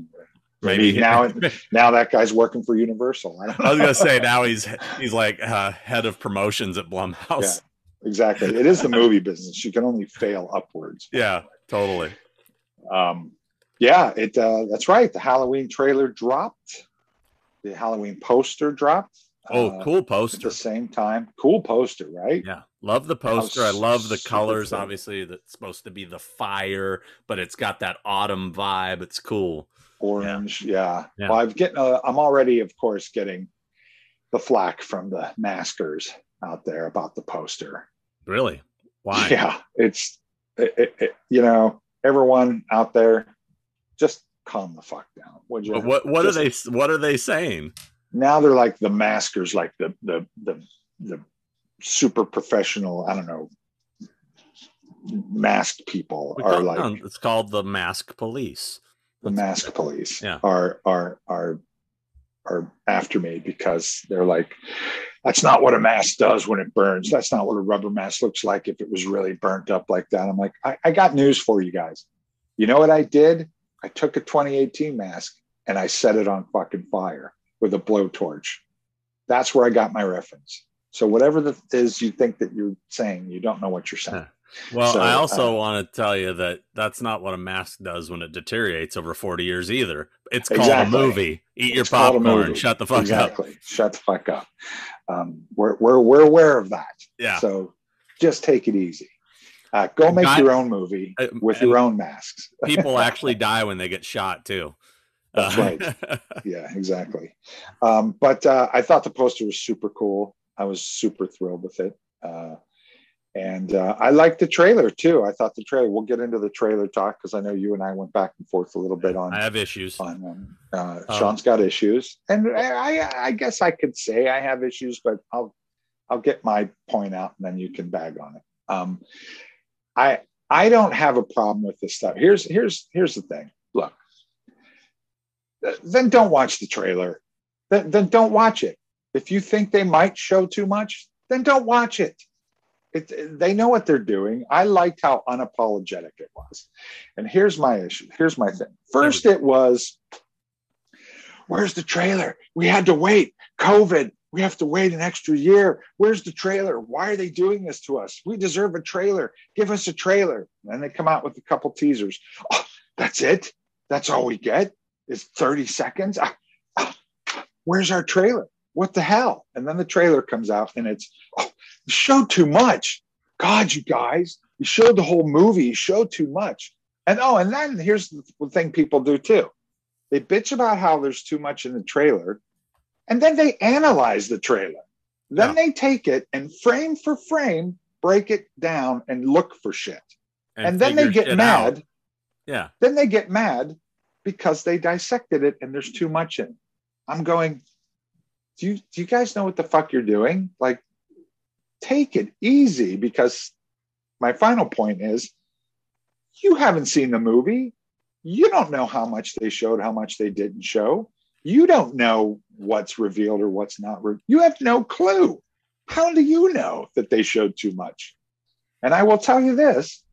Maybe, Maybe now now that guy's working for Universal. I, don't I was gonna say now he's he's like uh, head of promotions at Blumhouse. Exactly. It is the movie business. You can only fail upwards. Yeah, totally. Um, yeah, it. Uh, that's right. The Halloween trailer dropped. The Halloween poster dropped. Oh, uh, cool poster! At the same time, cool poster, right? Yeah, love the poster. I love the colors. fun. Obviously, that's supposed to be the fire, but it's got that autumn vibe. It's cool. Orange, yeah. Yeah. Well, I've getting. Uh, I'm already, of course, getting the flack from the maskers out there about the poster. Really? Why? Yeah, it's it, it, it- you know everyone out there, just calm the fuck down, would you? But what what are they what are they saying? now they're like the maskers, like the the the the super professional. I don't know, masked people We are like it's called the mask police. the mask police Yeah. are are are are after me because they're like that's not what a mask does when it burns. That's not what a rubber mask looks like if it was really burnt up like that. I'm like i, I got news for you guys. You know what i did? I took a 2018 mask and i set it on fucking fire with a blowtorch. That's where i got my reference. So whatever that is you think that you're saying you don't know what you're saying. Well, So, I also uh, want to tell you that that's not what a mask does when it deteriorates over 40 years either. It's called Exactly. a movie. Eat your It's a popcorn. Shut the fuck up. exactly. Shut the fuck up um, we're, we're we're aware of that Yeah. So just take it easy. Uh, go make your own movie with your own masks. People actually die when they get shot too. That's Uh, right. yeah, exactly. Um, but uh, I thought the poster was super cool. I was super thrilled with it. Uh, and uh, I liked the trailer too. I thought the trailer, we'll get into the trailer talk because I know you and I went back and forth a little bit on, I have issues. on um, uh, Um, Sean's got issues. And I, I, I guess I could say I have issues, but I'll, I'll get my point out and then you can bag on it. Um, I, I don't have a problem with this stuff. Here's, here's, here's the thing. Look, then don't watch the trailer. Then, then don't watch it. If you think they might show too much, then don't watch it. It, they know what they're doing. I liked how unapologetic it was. And here's my issue. Here's my thing. First, it was, where's the trailer? We had to wait. COVID. We have to wait an extra year. Where's the trailer? Why are they doing this to us? We deserve a trailer. Give us a trailer. And they come out with a couple teasers. Oh, that's it. That's all we get is 30 seconds. Ah, ah, where's our trailer? What the hell? And then the trailer comes out and it's, oh, you showed too much. God, you guys, you showed the whole movie. You showed too much. And oh, and then here's the thing people do too. They bitch about how there's too much in the trailer, and then they analyze the trailer. Then Yeah. they take it and frame for frame break it down and look for shit. And, then they get mad. out. Yeah. Then they get mad because they dissected it and there's too much in. it. I'm going, do you do you guys know what the fuck you're doing? Like, take it easy because my final point is you haven't seen the movie. You don't know how much they showed, how much they didn't show. You don't know what's revealed or what's not. Re- you have no clue. How do you know that they showed too much? And I will tell you this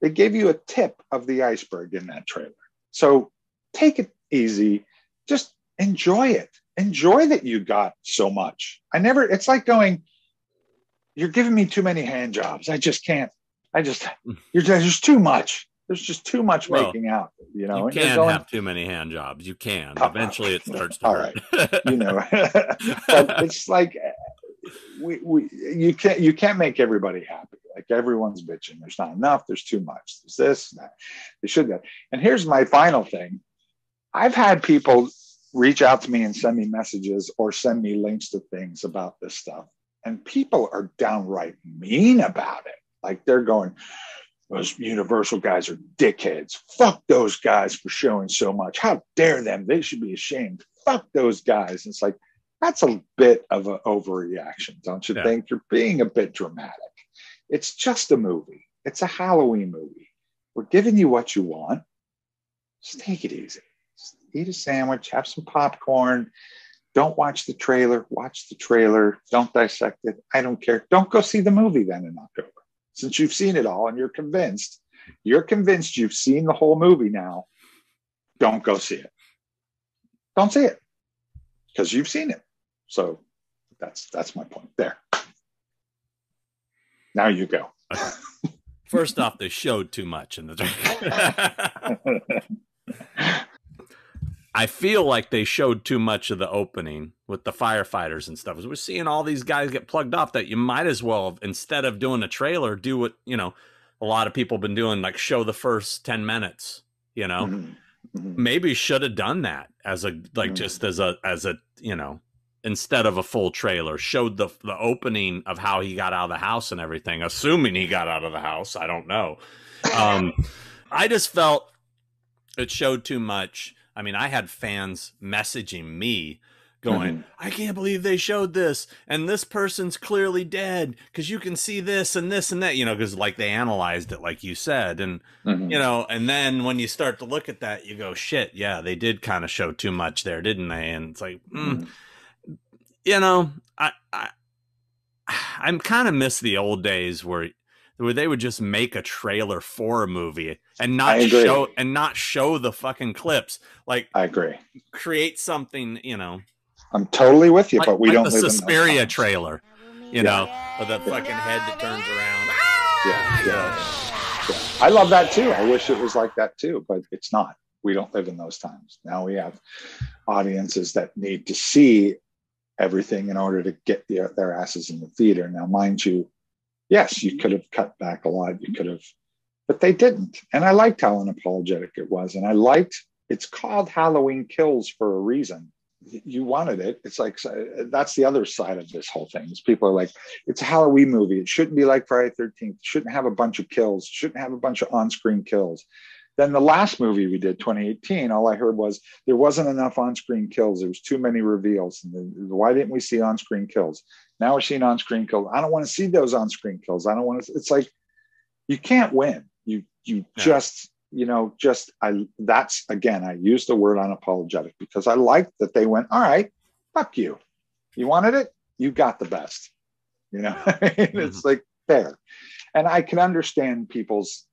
they gave you a tip of the iceberg in that trailer. So take it easy. Just enjoy it. Enjoy that you got so much. I never, it's like going, you're giving me too many hand jobs. I just can't. I just, hmm. you're there's too much. There's just too much Well, making out, you know. you can going, have too many hand jobs. You can. Oh, Eventually, it starts to all hurt. you know but it's like we, we you can't you can't make everybody happy like everyone's bitching there's not enough there's too much there's this that they should that and here's my final thing i've had people reach out to me and send me messages or send me links to things about this stuff and people are downright mean about it. Like they're going those universal guys are dickheads. Fuck those guys for showing so much. How dare them? They should be ashamed. Fuck those guys. It's like that's a bit of an overreaction don't you Yeah. think? You're being a bit dramatic. It's just a movie. It's a halloween movie. We're giving you what you want. Just take it easy. Just eat a sandwich have some popcorn don't watch the trailer watch the trailer don't dissect it i don't care. Don't go see the movie then in october. Since you've seen it all and you're convinced you're convinced you've seen the whole movie now don't go see it. Don't see it because you've seen it. So that's that's my point there. Now you go. First off, they showed too much in the. I feel like they showed too much of the opening with the firefighters and stuff. As we're seeing all these guys get plugged off, that you might as well, instead of doing a trailer, do what you know a lot of people have been doing, like show the first ten minutes. You know, Mhm. Mhm. maybe should have done that as a like Mhm. just as a as a you know instead of a full trailer showed the the opening of how he got out of the house and everything assuming he got out of the house i don't know um i just felt it showed too much i mean i had fans messaging me going Mhm. i can't believe they showed this and this person's clearly dead because you can see this and this and that you know because like they analyzed it like you said and Mhm. you know and then when you start to look at that you go shit yeah they did kind of show too much there didn't they and it's like mm, Mhm. you know i i i'm kind of miss the old days where where they would just make a trailer for a movie and not show and not show the fucking clips like I agree. create something you know I'm totally with you, like, but we like don't the live Suspiria trailer you Yeah. know with the fucking head that turns around Yeah, yeah, yeah. I love that too. I wish it was like that too, but it's not. We don't live in those times. Now we have audiences that need to see everything in order to get their, their asses in the theater. Now, mind you, yes, you could have cut back a lot. You could have, but they didn't. And I liked how unapologetic it was. And I liked it's called Halloween Kills for a reason. You wanted it. It's like uh, that's the other side of this whole thing. Is people are like, it's a Halloween movie. It shouldn't be like Friday Thirteenth. Shouldn't have a bunch of kills. Shouldn't have a bunch of on-screen kills. Then the last movie we did, 2018, all I heard was there wasn't enough on-screen kills. There was too many reveals. why didn't we see on-screen kills? Now we're seeing on-screen kills. I don't want to see those on-screen kills. I don't want to. It's like you can't win. You you yeah. just you know just I. That's again. I use the word unapologetic because I like that they went. All right, fuck you. You wanted it. You got the best. You know, mm-hmm. it's like fair, and I can understand people's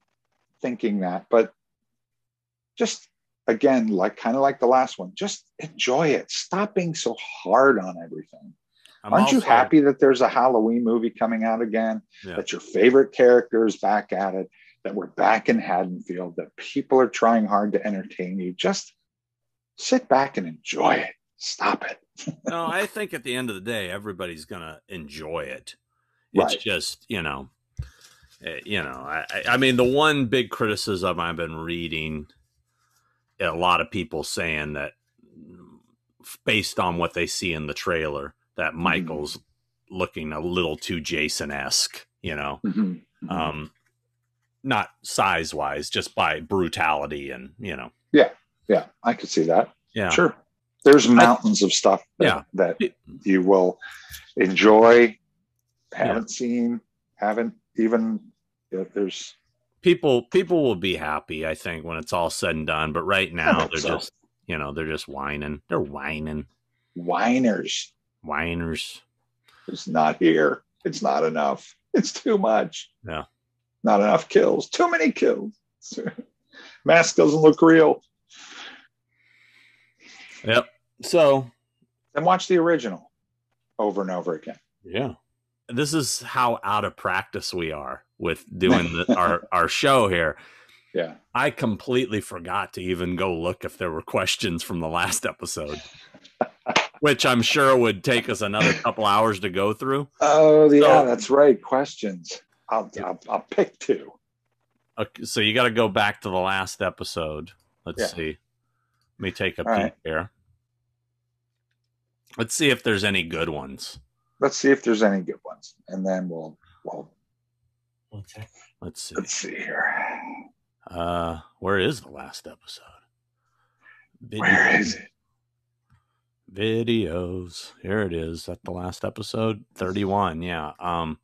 thinking that, but just again, like kind of like the last one, just enjoy it. Stop being so hard on everything. I'm Aren't also, you happy that there's a Halloween movie coming out again? Yeah. That your favorite character is back at it, that we're back in Haddonfield, that people are trying hard to entertain you. Just sit back and enjoy it. Stop it. no, I think at the end of the day, everybody's going to enjoy it. It's right. just, you know, eh, you know, I, I mean, the one big criticism I've been reading a lot of people saying that based on what they see in the trailer that mm-hmm. Michael's mm-hmm. looking a little too Jason esque, you know, mm-hmm. Mm-hmm. um, not size wise, just by brutality and you know. Yeah, yeah, I could see that. Yeah, sure. There's mountains I, of stuff that, yeah. that you will enjoy, haven't yeah. seen, haven't even. there's people people will be happy i think when it's all said and done but right now they're so. just you know they're just whining. They're whining. Whiners. Whiners. It's not here. It's not enough. It's too much. Yeah. Not enough kills. Too many kills. Mask doesn't look real. Yep. So then watch the original over and over again. Yeah. This is how out of practice we are with doing the, our our show here. Yeah. I completely forgot to even go look if there were questions from the last episode. which I'm sure would take us another couple hours to go through. Oh, yeah, so, that's right. Questions. I'll. I'll, I'll, pick two. Okay, so you got to go back to the last episode. Let's yeah. see. Let me take a All peek right. here. Let's see if there's any good ones. Let's see if there's any good ones, and then we'll we'll Okay. Let's see. Let's see here. Uh, where is the last episode? Videos. Where is it? Videos. Here it is. At the last episode, thirty-one. Yeah. Um,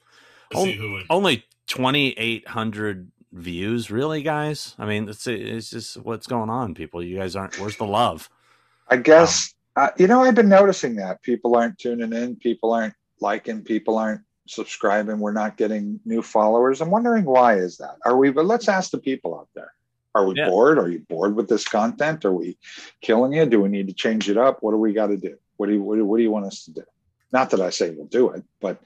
on, only twenty-eight hundred views. Really, guys? I mean, it's it's just what's going on, people. You guys aren't. Where's the love? I guess um, uh, you know. I've been noticing that people aren't tuning in. People aren't liking. People aren't subscribing we're not getting new followers. I'm wondering why is that? Are we but let's ask the people out there. Are we yeah. bored? Are you bored with this content? Are we killing you? Do we need to change it up? What do we got to do? What do you what do, what do you want us to do? Not that i say we'll do it but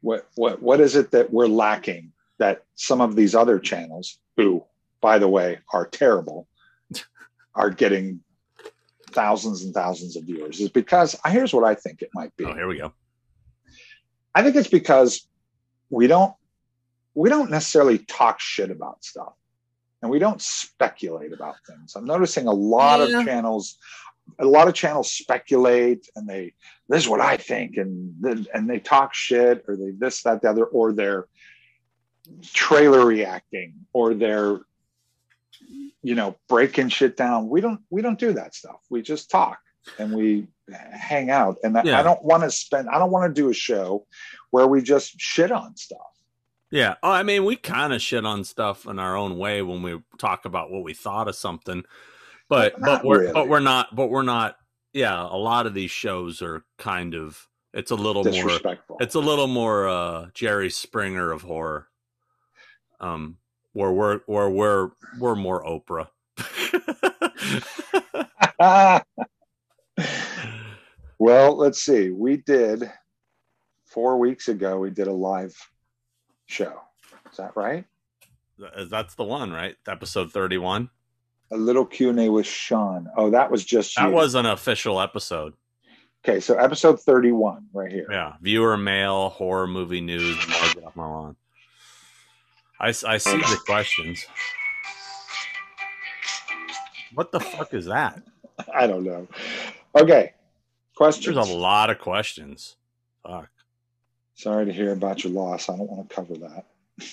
what what what is it that we're lacking that some of these other channels who by the way are terrible are getting thousands and thousands of viewers? Is because here's what i think it might be. Oh here we go I think it's because we don't we don't necessarily talk shit about stuff and we don't speculate about things. I'm noticing a lot yeah. of channels a lot of channels speculate and they this is what I think and and they talk shit or they this that the other or they're trailer reacting or they're you know breaking shit down. We don't we don't do that stuff. We just talk and we hang out. And yeah. I don't want to spend, I don't want to do a show where we just shit on stuff. Yeah. Oh, I mean, we kind of shit on stuff in our own way when we talk about what we thought of something, but, but, we're, really. but we're not, but we're not, yeah. A lot of these shows are kind of, it's a little more, it's a little more, uh, Jerry Springer of horror. Um, where we're, where we're, we're more Oprah. well, let's see. We did four weeks ago. We did a live show. Is that right? That's the one, right? Episode thirty-one. A little Q and A with Sean. Oh, that was just that you. was an official episode. Okay, so episode thirty-one, right here. Yeah, viewer mail, horror movie news. Get off my lawn. I I see the questions. What the fuck is that? I don't know. Okay. Questions. There's a lot of questions. Fuck. Sorry to hear about your loss. I don't want to cover that.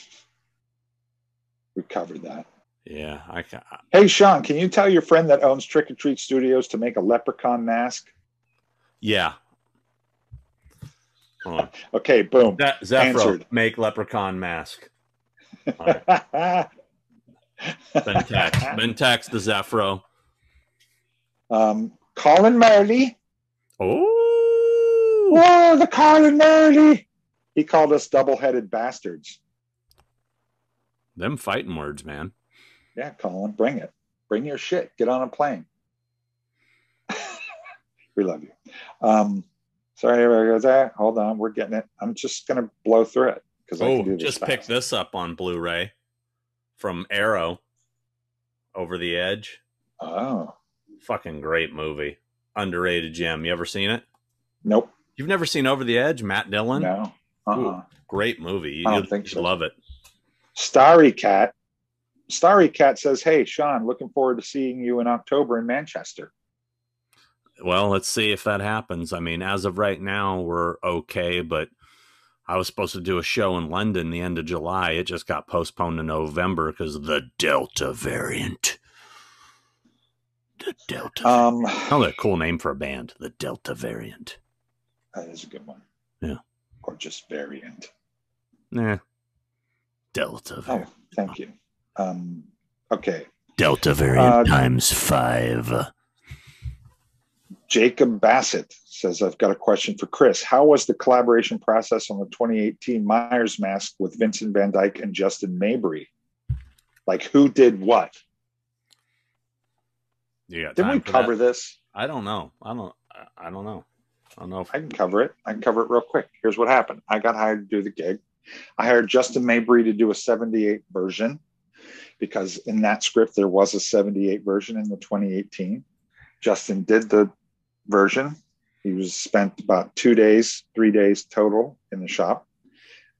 we covered that. Yeah, I can. Hey, Sean, can you tell your friend that owns Trick or Treat Studios to make a leprechaun mask? Yeah. Okay, boom. Ze- Zephro, Answered. make leprechaun mask. Been text. Been text to Zephro. um, Colin Murley. Oh, Whoa, the Colin. He called us double-headed bastards. them fighting words, man. Yeah, Colin, bring it. Bring your shit. Get on a plane. we love you. Um, sorry, everybody goes, ah, hold on, we're getting it. I'm just gonna blow through it because I can Oh, do this just fast. picked this up on Blu-ray from Arrow. Over the Edge. Oh, Fucking great movie. Underrated gem. You ever seen it? nope, You've never seen Over the Edge? Matt Dillon. no. Uh-uh. Great movie. I don't think so. love it. Starry Cat. Starry Cat says, "Hey, Sean, looking forward to seeing you in October in Manchester." Well, let's see if that happens. I mean, as of right now, we're okay, but I was supposed to do a show in London the end of July. It just got postponed to November because of the Delta variant. The Delta. Um, oh, a cool name for a band. The Delta variant. that is a good one. Yeah. gorgeous variant. Nah. Delta Oh, thank you. Um, okay, Delta variant Uh, times five. Jacob Bassett says, I've got a question for Chris. How was the collaboration process on the 2018 Myers mask with Vincent Van Dyke and Justin Mabry? Like, who did what? Got Didn't we cover that? this? I don't know. I don't. I- I don't know. I don't know if I can cover it. I can cover it real quick. Here's what happened I got hired to do the gig. I hired Justin Mabry to do a 78 version because in that script there was a 78 version in the 2018. Justin did the version. He was spent about two days, three days total in the shop.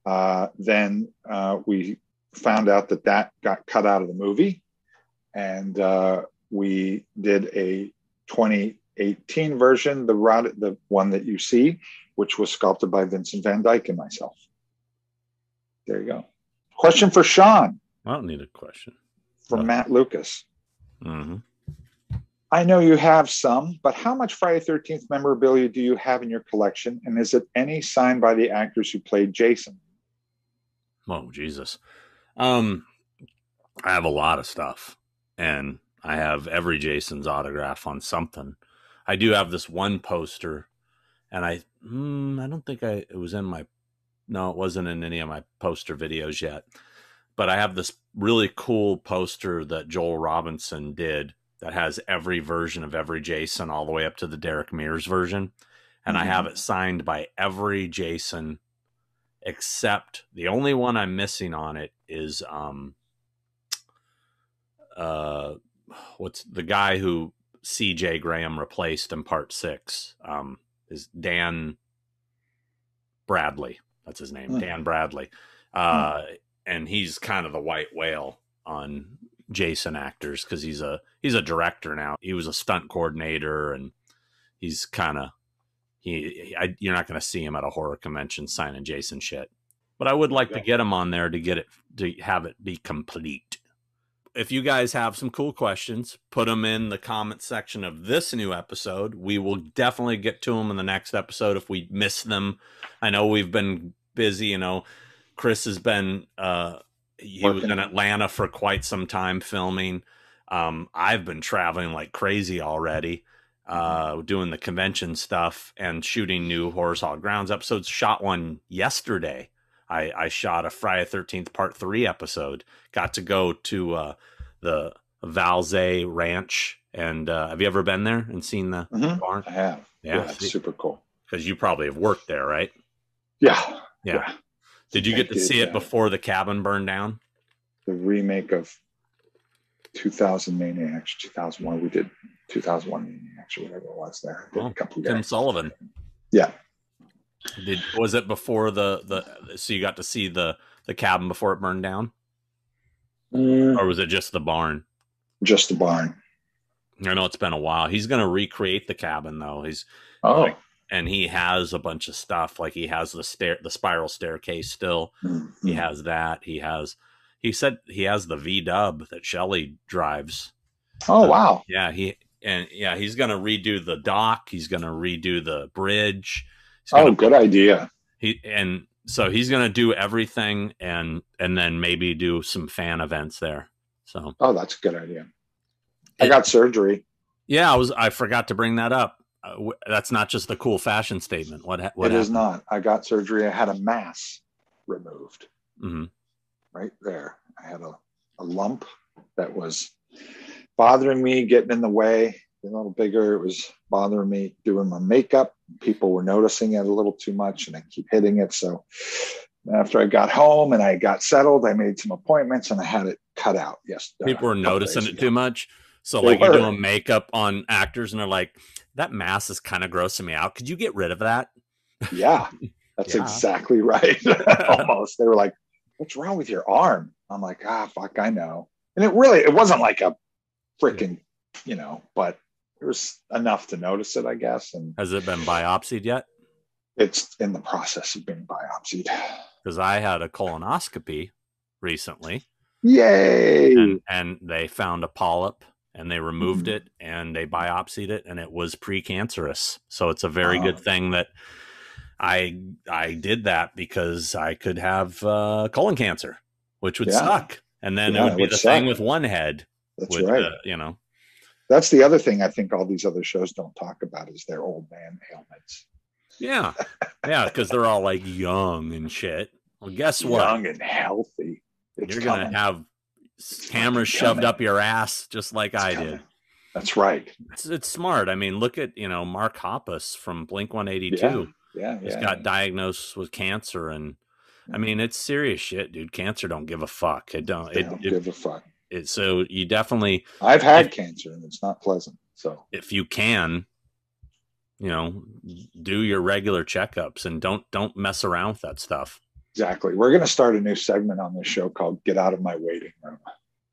Uh, then uh, we found out that that got cut out of the movie, and uh, we did a 2018 version, the rod, the one that you see, which was sculpted by Vincent Van Dyke and myself. There you go. Question for Sean I don't need a question. from No. Matt Lucas. hmm I know you have some, but how much Friday 13th memorabilia do you have in your collection? And is it any signed by the actors who played Jason? Oh Jesus. Um, I have a lot of stuff, and I have every Jason's autograph on something. I do have this one poster, and I mm, I don't think I it was in my no, it wasn't in any of my poster videos yet. But I have this really cool poster that Joel Robinson did that has every version of every Jason all the way up to the Derek Mears version. And I have it signed by every Jason except the only one I'm missing on it is um uh what's the guy who CJ Graham replaced in part six um is Dan Bradley. That's his name, Hmm. Dan Bradley. Uh and he's kind of the white whale on Jason actors because he's a he's a director now. He was a stunt coordinator and he's kind of he I, you're not going to see him at a horror convention signing Jason shit. But I would like to get him on there to get it to have it be complete. If you guys have some cool questions, put them in the comment section of this new episode. We will definitely get to them in the next episode if we miss them. I know we've been busy, you know. Chris has been uh he was in Atlanta for quite some time filming. Um I've been traveling like crazy already uh doing the convention stuff and shooting new Horror's Hallowed Grounds episodes. Shot one yesterday. I I shot a Friday Thirteenth Part Three episode. Got to go to uh, the Valuzet Ranch, and uh, have you ever been there and seen the Mhm. barn? I have. Yeah, Yeah, it's super cool. because you probably have worked there, right? Yeah. Yeah. Did you I get to did, see it yeah. before the cabin burned down? The remake of 2000 Maniacs, 2001. We did 2001 Maniacs or whatever it was there. Oh, a couple Tim. Sullivan. Yeah. Did was it before the the? So you got to see the the cabin before it burned down? Mm, or was it just the barn? just the barn. I know it's been a while. He's going to recreate the cabin though. He's Oh, Like- and he has a bunch of stuff. Like he has the stair, the spiral staircase still. Mhm. He has that. He has. He said he has the V Dub that Shelly drives. oh wow. Yeah, he and yeah, he's going to redo the dock. He's going to redo the bridge. Oh, good idea. he and so he's going to do everything and and then maybe do some fan events there. So Oh, that's a good idea. I It- got surgery. yeah, I was I forgot to bring that up. Uh, w- that's not just the cool fashion statement. What ha- what It is happened? not. I got surgery. I had a mass removed Mhm. right there. I had a, a lump that was bothering me, getting in the way, a little bigger. It was bothering me doing my makeup. People were noticing it a little too much and I keep hitting it. So after I got home and I got settled, I made some appointments and I had it cut out. Yes. uh, People were noticing it ago. too much. So They like you're doing makeup on actors and they're like, that mass is kind of grossing me out. Could you get rid of that? Yeah, that's Yeah. exactly right. Almost. They were like, "What's wrong with your arm?" I'm like, "Ah, fuck, I know." And it really, it wasn't like a freaking, you know, but it was enough to notice it, I guess. And Has it been biopsied yet? it's in the process of being biopsied. Because I had a colonoscopy recently Yay! and, and they found a polyp and they removed Mhm. it and they biopsied it and it was precancerous. So it's a very Wow. good thing that I I did that because I could have uh, colon cancer, which would Yeah. suck. And then Yeah, it would it be would the thing with one head. That's with, right. uh, you know, That's the other thing I think all these other shows don't talk about is their old man ailments. Yeah. Yeah, because they're all like young and shit. Well, guess what? Young and healthy. It's You're going to have It's cameras shoved up your ass just like It's I coming. did. That's right. It's, it's smart. I mean, look at, you know, Mark Hoppus from Blink 182. Yeah. Yeah, He's yeah. got diagnosed with cancer. And I mean, it's serious shit, dude. Cancer don't give a fuck. It don't. They It, don't it, give a fuck. It, so you definitely, I've had If- cancer and it's not pleasant. So if you can, you know, do your regular checkups and don't don't mess around with that stuff. exactly. We're gonna start a new segment on this show called Get Out of My Waiting Room.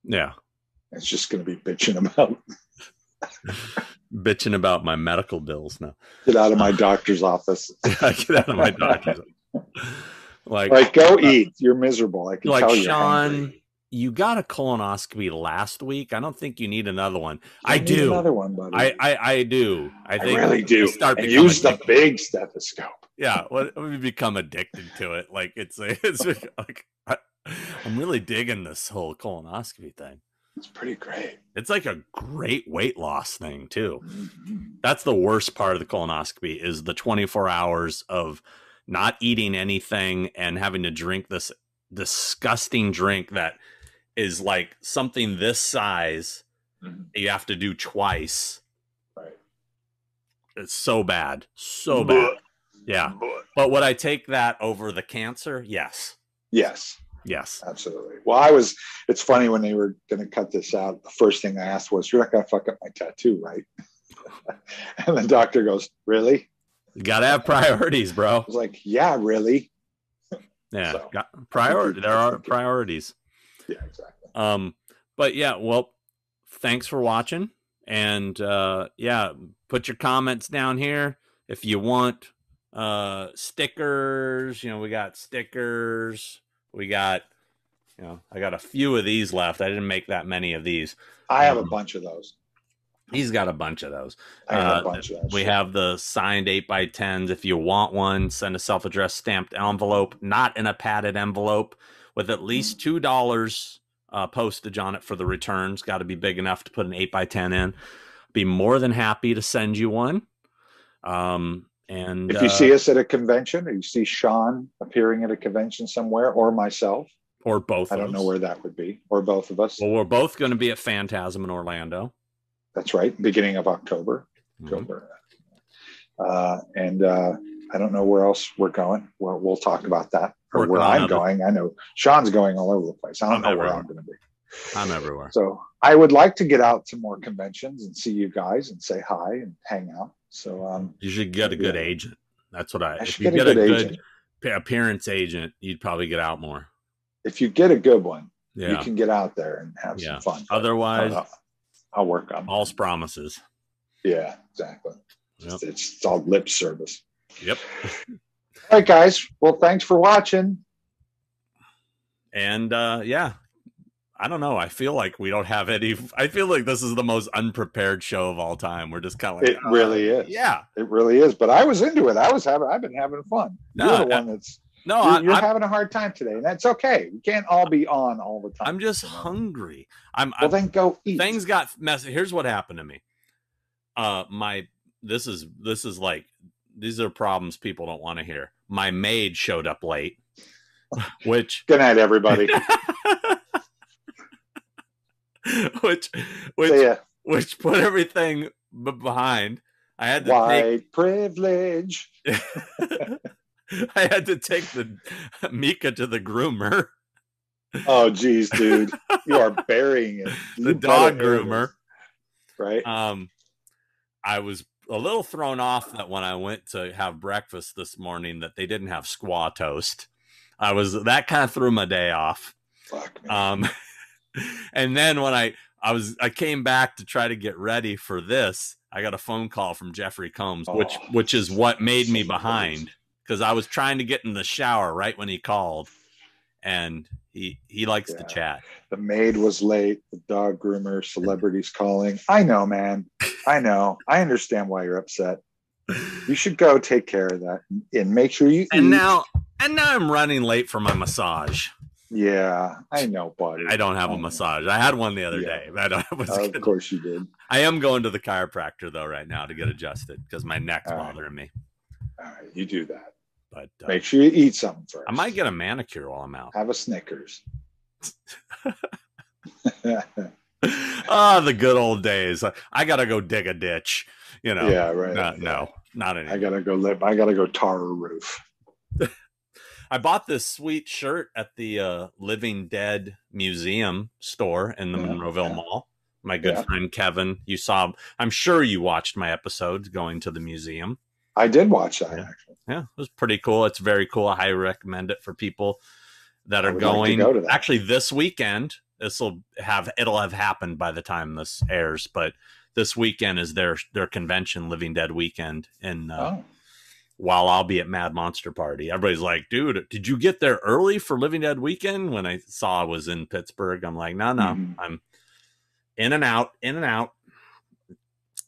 Yeah. It's just gonna be bitching about Bitching about my medical bills now. get out of my doctor's office. Get out of my doctor's. Like, Like go uh, eat. You're miserable. I can like tell you're Sean. You got a colonoscopy last week. I don't think you need another one. I need do. another one, buddy. I, I I do. I I think really do. Start and use the addicted. big stethoscope. Yeah, what we become addicted to it. Like it's it's like I, I'm really digging this whole colonoscopy thing. It's pretty great. It's like a great weight loss thing too. Mhm. That's the worst part of the colonoscopy is the 24 hours of not eating anything and having to drink this disgusting drink that is like something this size Mhm. you have to do twice. Right. It's so bad. So bad. Yeah. But- But would I take that over the cancer? Yes. Yes. Yes. Absolutely. Well, I was. It's funny when they were going to cut this out. The first thing I asked was, "You're not going to fuck up my tattoo, right?" and the doctor goes, "Really?" You got to have priorities, bro. I was like, "Yeah, really." Yeah. So, got priority. There are priorities. Yeah, exactly. Um, but yeah, well, thanks for watching. And uh, yeah, put your comments down here if you want uh, stickers. You know, we got stickers. We got, you know, I got a few of these left. I didn't make that many of these. I have a Um, bunch of those. He's got a bunch of those. I have uh, a bunch of those. We have the signed 8 by 10s If you want one, send a self addressed stamped envelope, not in a padded envelope, with at least $2 uh, postage on it for the returns. Got to be big enough to put an 8 by 10 in. Be more than happy to send you one. Um, and If you uh, see us at a convention, or you see Sean appearing at a convention somewhere, or myself, or both I don't know where that would be, or both of us. Well, we're both going to be at Phantasm in Orlando. That's right, beginning of October. Mhm. October. Uh, and uh, I don't know where else we're going. We'll, we'll talk about that. Or where I'm going. I know Sean's going all over the place. I don't I'm know where. I'm going to be. I'm everywhere. So I would like to get out to more conventions and see you guys and say hi and hang out. So um, You should get a good Yeah. agent. That's what I. I if you get a get good a good agent. pa- appearance agent, you'd probably get out more. If you get a good one, you can get out there and have Yeah. some fun. Otherwise, I'll, I'll work on. false promises. Yeah, exactly. Yep. It's, it's all lip service. Yep. All right, guys. Well, thanks for watching. And uh yeah, I don't know. I feel like we don't have any. I feel like this is the most unprepared show of all time. We're just kind of like, It uh, really is. yeah. It really is. But I was into it. I was having. I've been having fun. No, you're the I- one that's. No, you're I, you're having a hard time today, and that's okay. We can't all be on all the time. I'm just you know? hungry. I'm. Well, I'm then go eat. things got messy. Here's what happened to me. Uh, my this is this is like these are problems people don't want to hear. My maid showed up late, which Good night, everybody. which which which put everything behind. I had to take privilege. I had to take the Mika to the groomer, Oh, geez, dude, you are burying it. the dog groomer. right? Um, I was a little thrown off that when I went to have breakfast this morning that they didn't have squaw toast. I was that kind of threw my day off. Fuck. Um, and then when I I was I came back to try to get ready for this, I got a phone call from Jeffrey Combs, which Oh, which is what made me son of a behind because I was trying to get in the shower right when he called, and he he likes to chat. the maid was late. The dog groomer, celebrities calling. I know, man. I know. I understand why you're upset. You should go take care of that and make sure you. And eat. now and now I'm running late for my massage. yeah, I know, buddy. I don't have a I massage. I had one the other Yeah. day. but I, was Of course you did. I am going to the chiropractor though right now to get adjusted because my neck's All right. bothering me. All right, you do that. But uh, Make sure you eat something first. I might get a manicure while I'm out. have a Snickers. Ah, the good old days. I gotta go dig a ditch. You know. yeah, right. No, no, not I gotta go live. I gotta go tar a roof. I bought this sweet shirt at the uh, Living Dead Museum store in the Yeah, Monroeville yeah. Mall. My good Yeah. friend Kevin, you saw. I'm sure you watched my episodes going to the museum. I did watch that Yeah. actually. Yeah, it was pretty cool. It's very cool. I highly recommend it for people that are would like to going. go to that. Actually, this weekend, this will have it'll have happened by the time this airs, but this weekend is their their convention, Living Dead weekend, and uh, Oh, while I'll be at Mad Monster Party, everybody's like, "Dude, did you get there early for Living Dead weekend?" When I saw I was in Pittsburgh, I'm like, "No, no, Mhm. I'm in and out, in and out."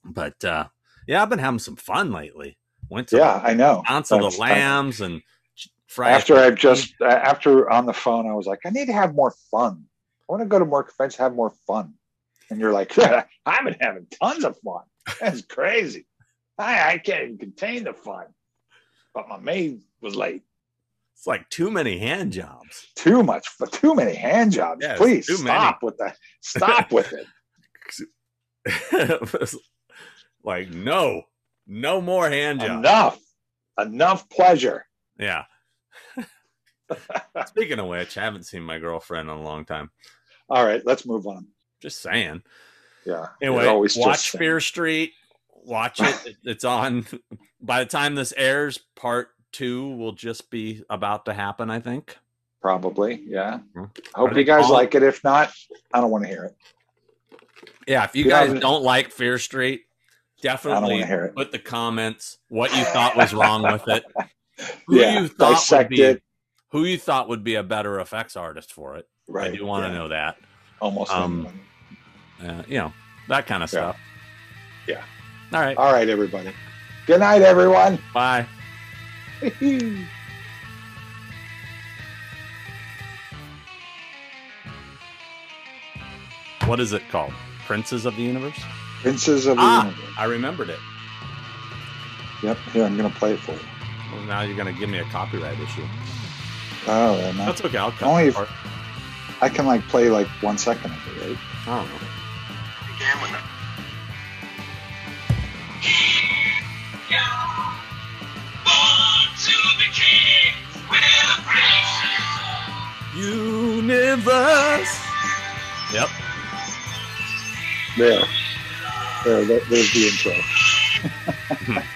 But uh, yeah, I've been having some fun lately. Went to yeah, I know. Silence of the That's- I- Lambs and Friday. after I've just after on the phone, I was like, I need to have more fun. I want to go to more conventions, have more fun. And you're like, I've been having tons of fun. That's crazy. I, I can't even contain the fun. But my maid was late. It's like too many hand jobs. Too much, but too many hand jobs. Yeah, Please stop with that. Stop with it. It like no, no more hand jobs. Enough. Enough pleasure. Yeah. Speaking of which, I haven't seen my girlfriend in a long time. All right, let's move on. Just saying. Yeah. Anyway, watch. Fear Street. Watch it. It- It's on. By the time this airs, part two will just be about to happen. I think. Probably. Yeah. Hmm. I hope you guys all- like it. If not, I don't want to hear it. Yeah. If you Yeah, guys but- don't like Fear Street, definitely put the comments what you thought was wrong with it. Who Yeah, you thought would be it. who you thought would be a better effects artist for it. Right. I do want to yeah. know that. Almost Um, anyone. Uh, you know that kind of Yeah. stuff. Yeah. All right. All right, everybody. Good night, everyone. Bye. What is it called? Princes of the Universe? Princes of the Ah, Universe. I remembered it. Yep. Here, I'm going to play it for you. Well, now you're going to give me a copyright issue. Oh, well, no. That's okay. I'll cut Only if- part. I can like play like one second of it, right? I don't know. began with a Born to be king with a Universe. Yep. There. There. There's the intro.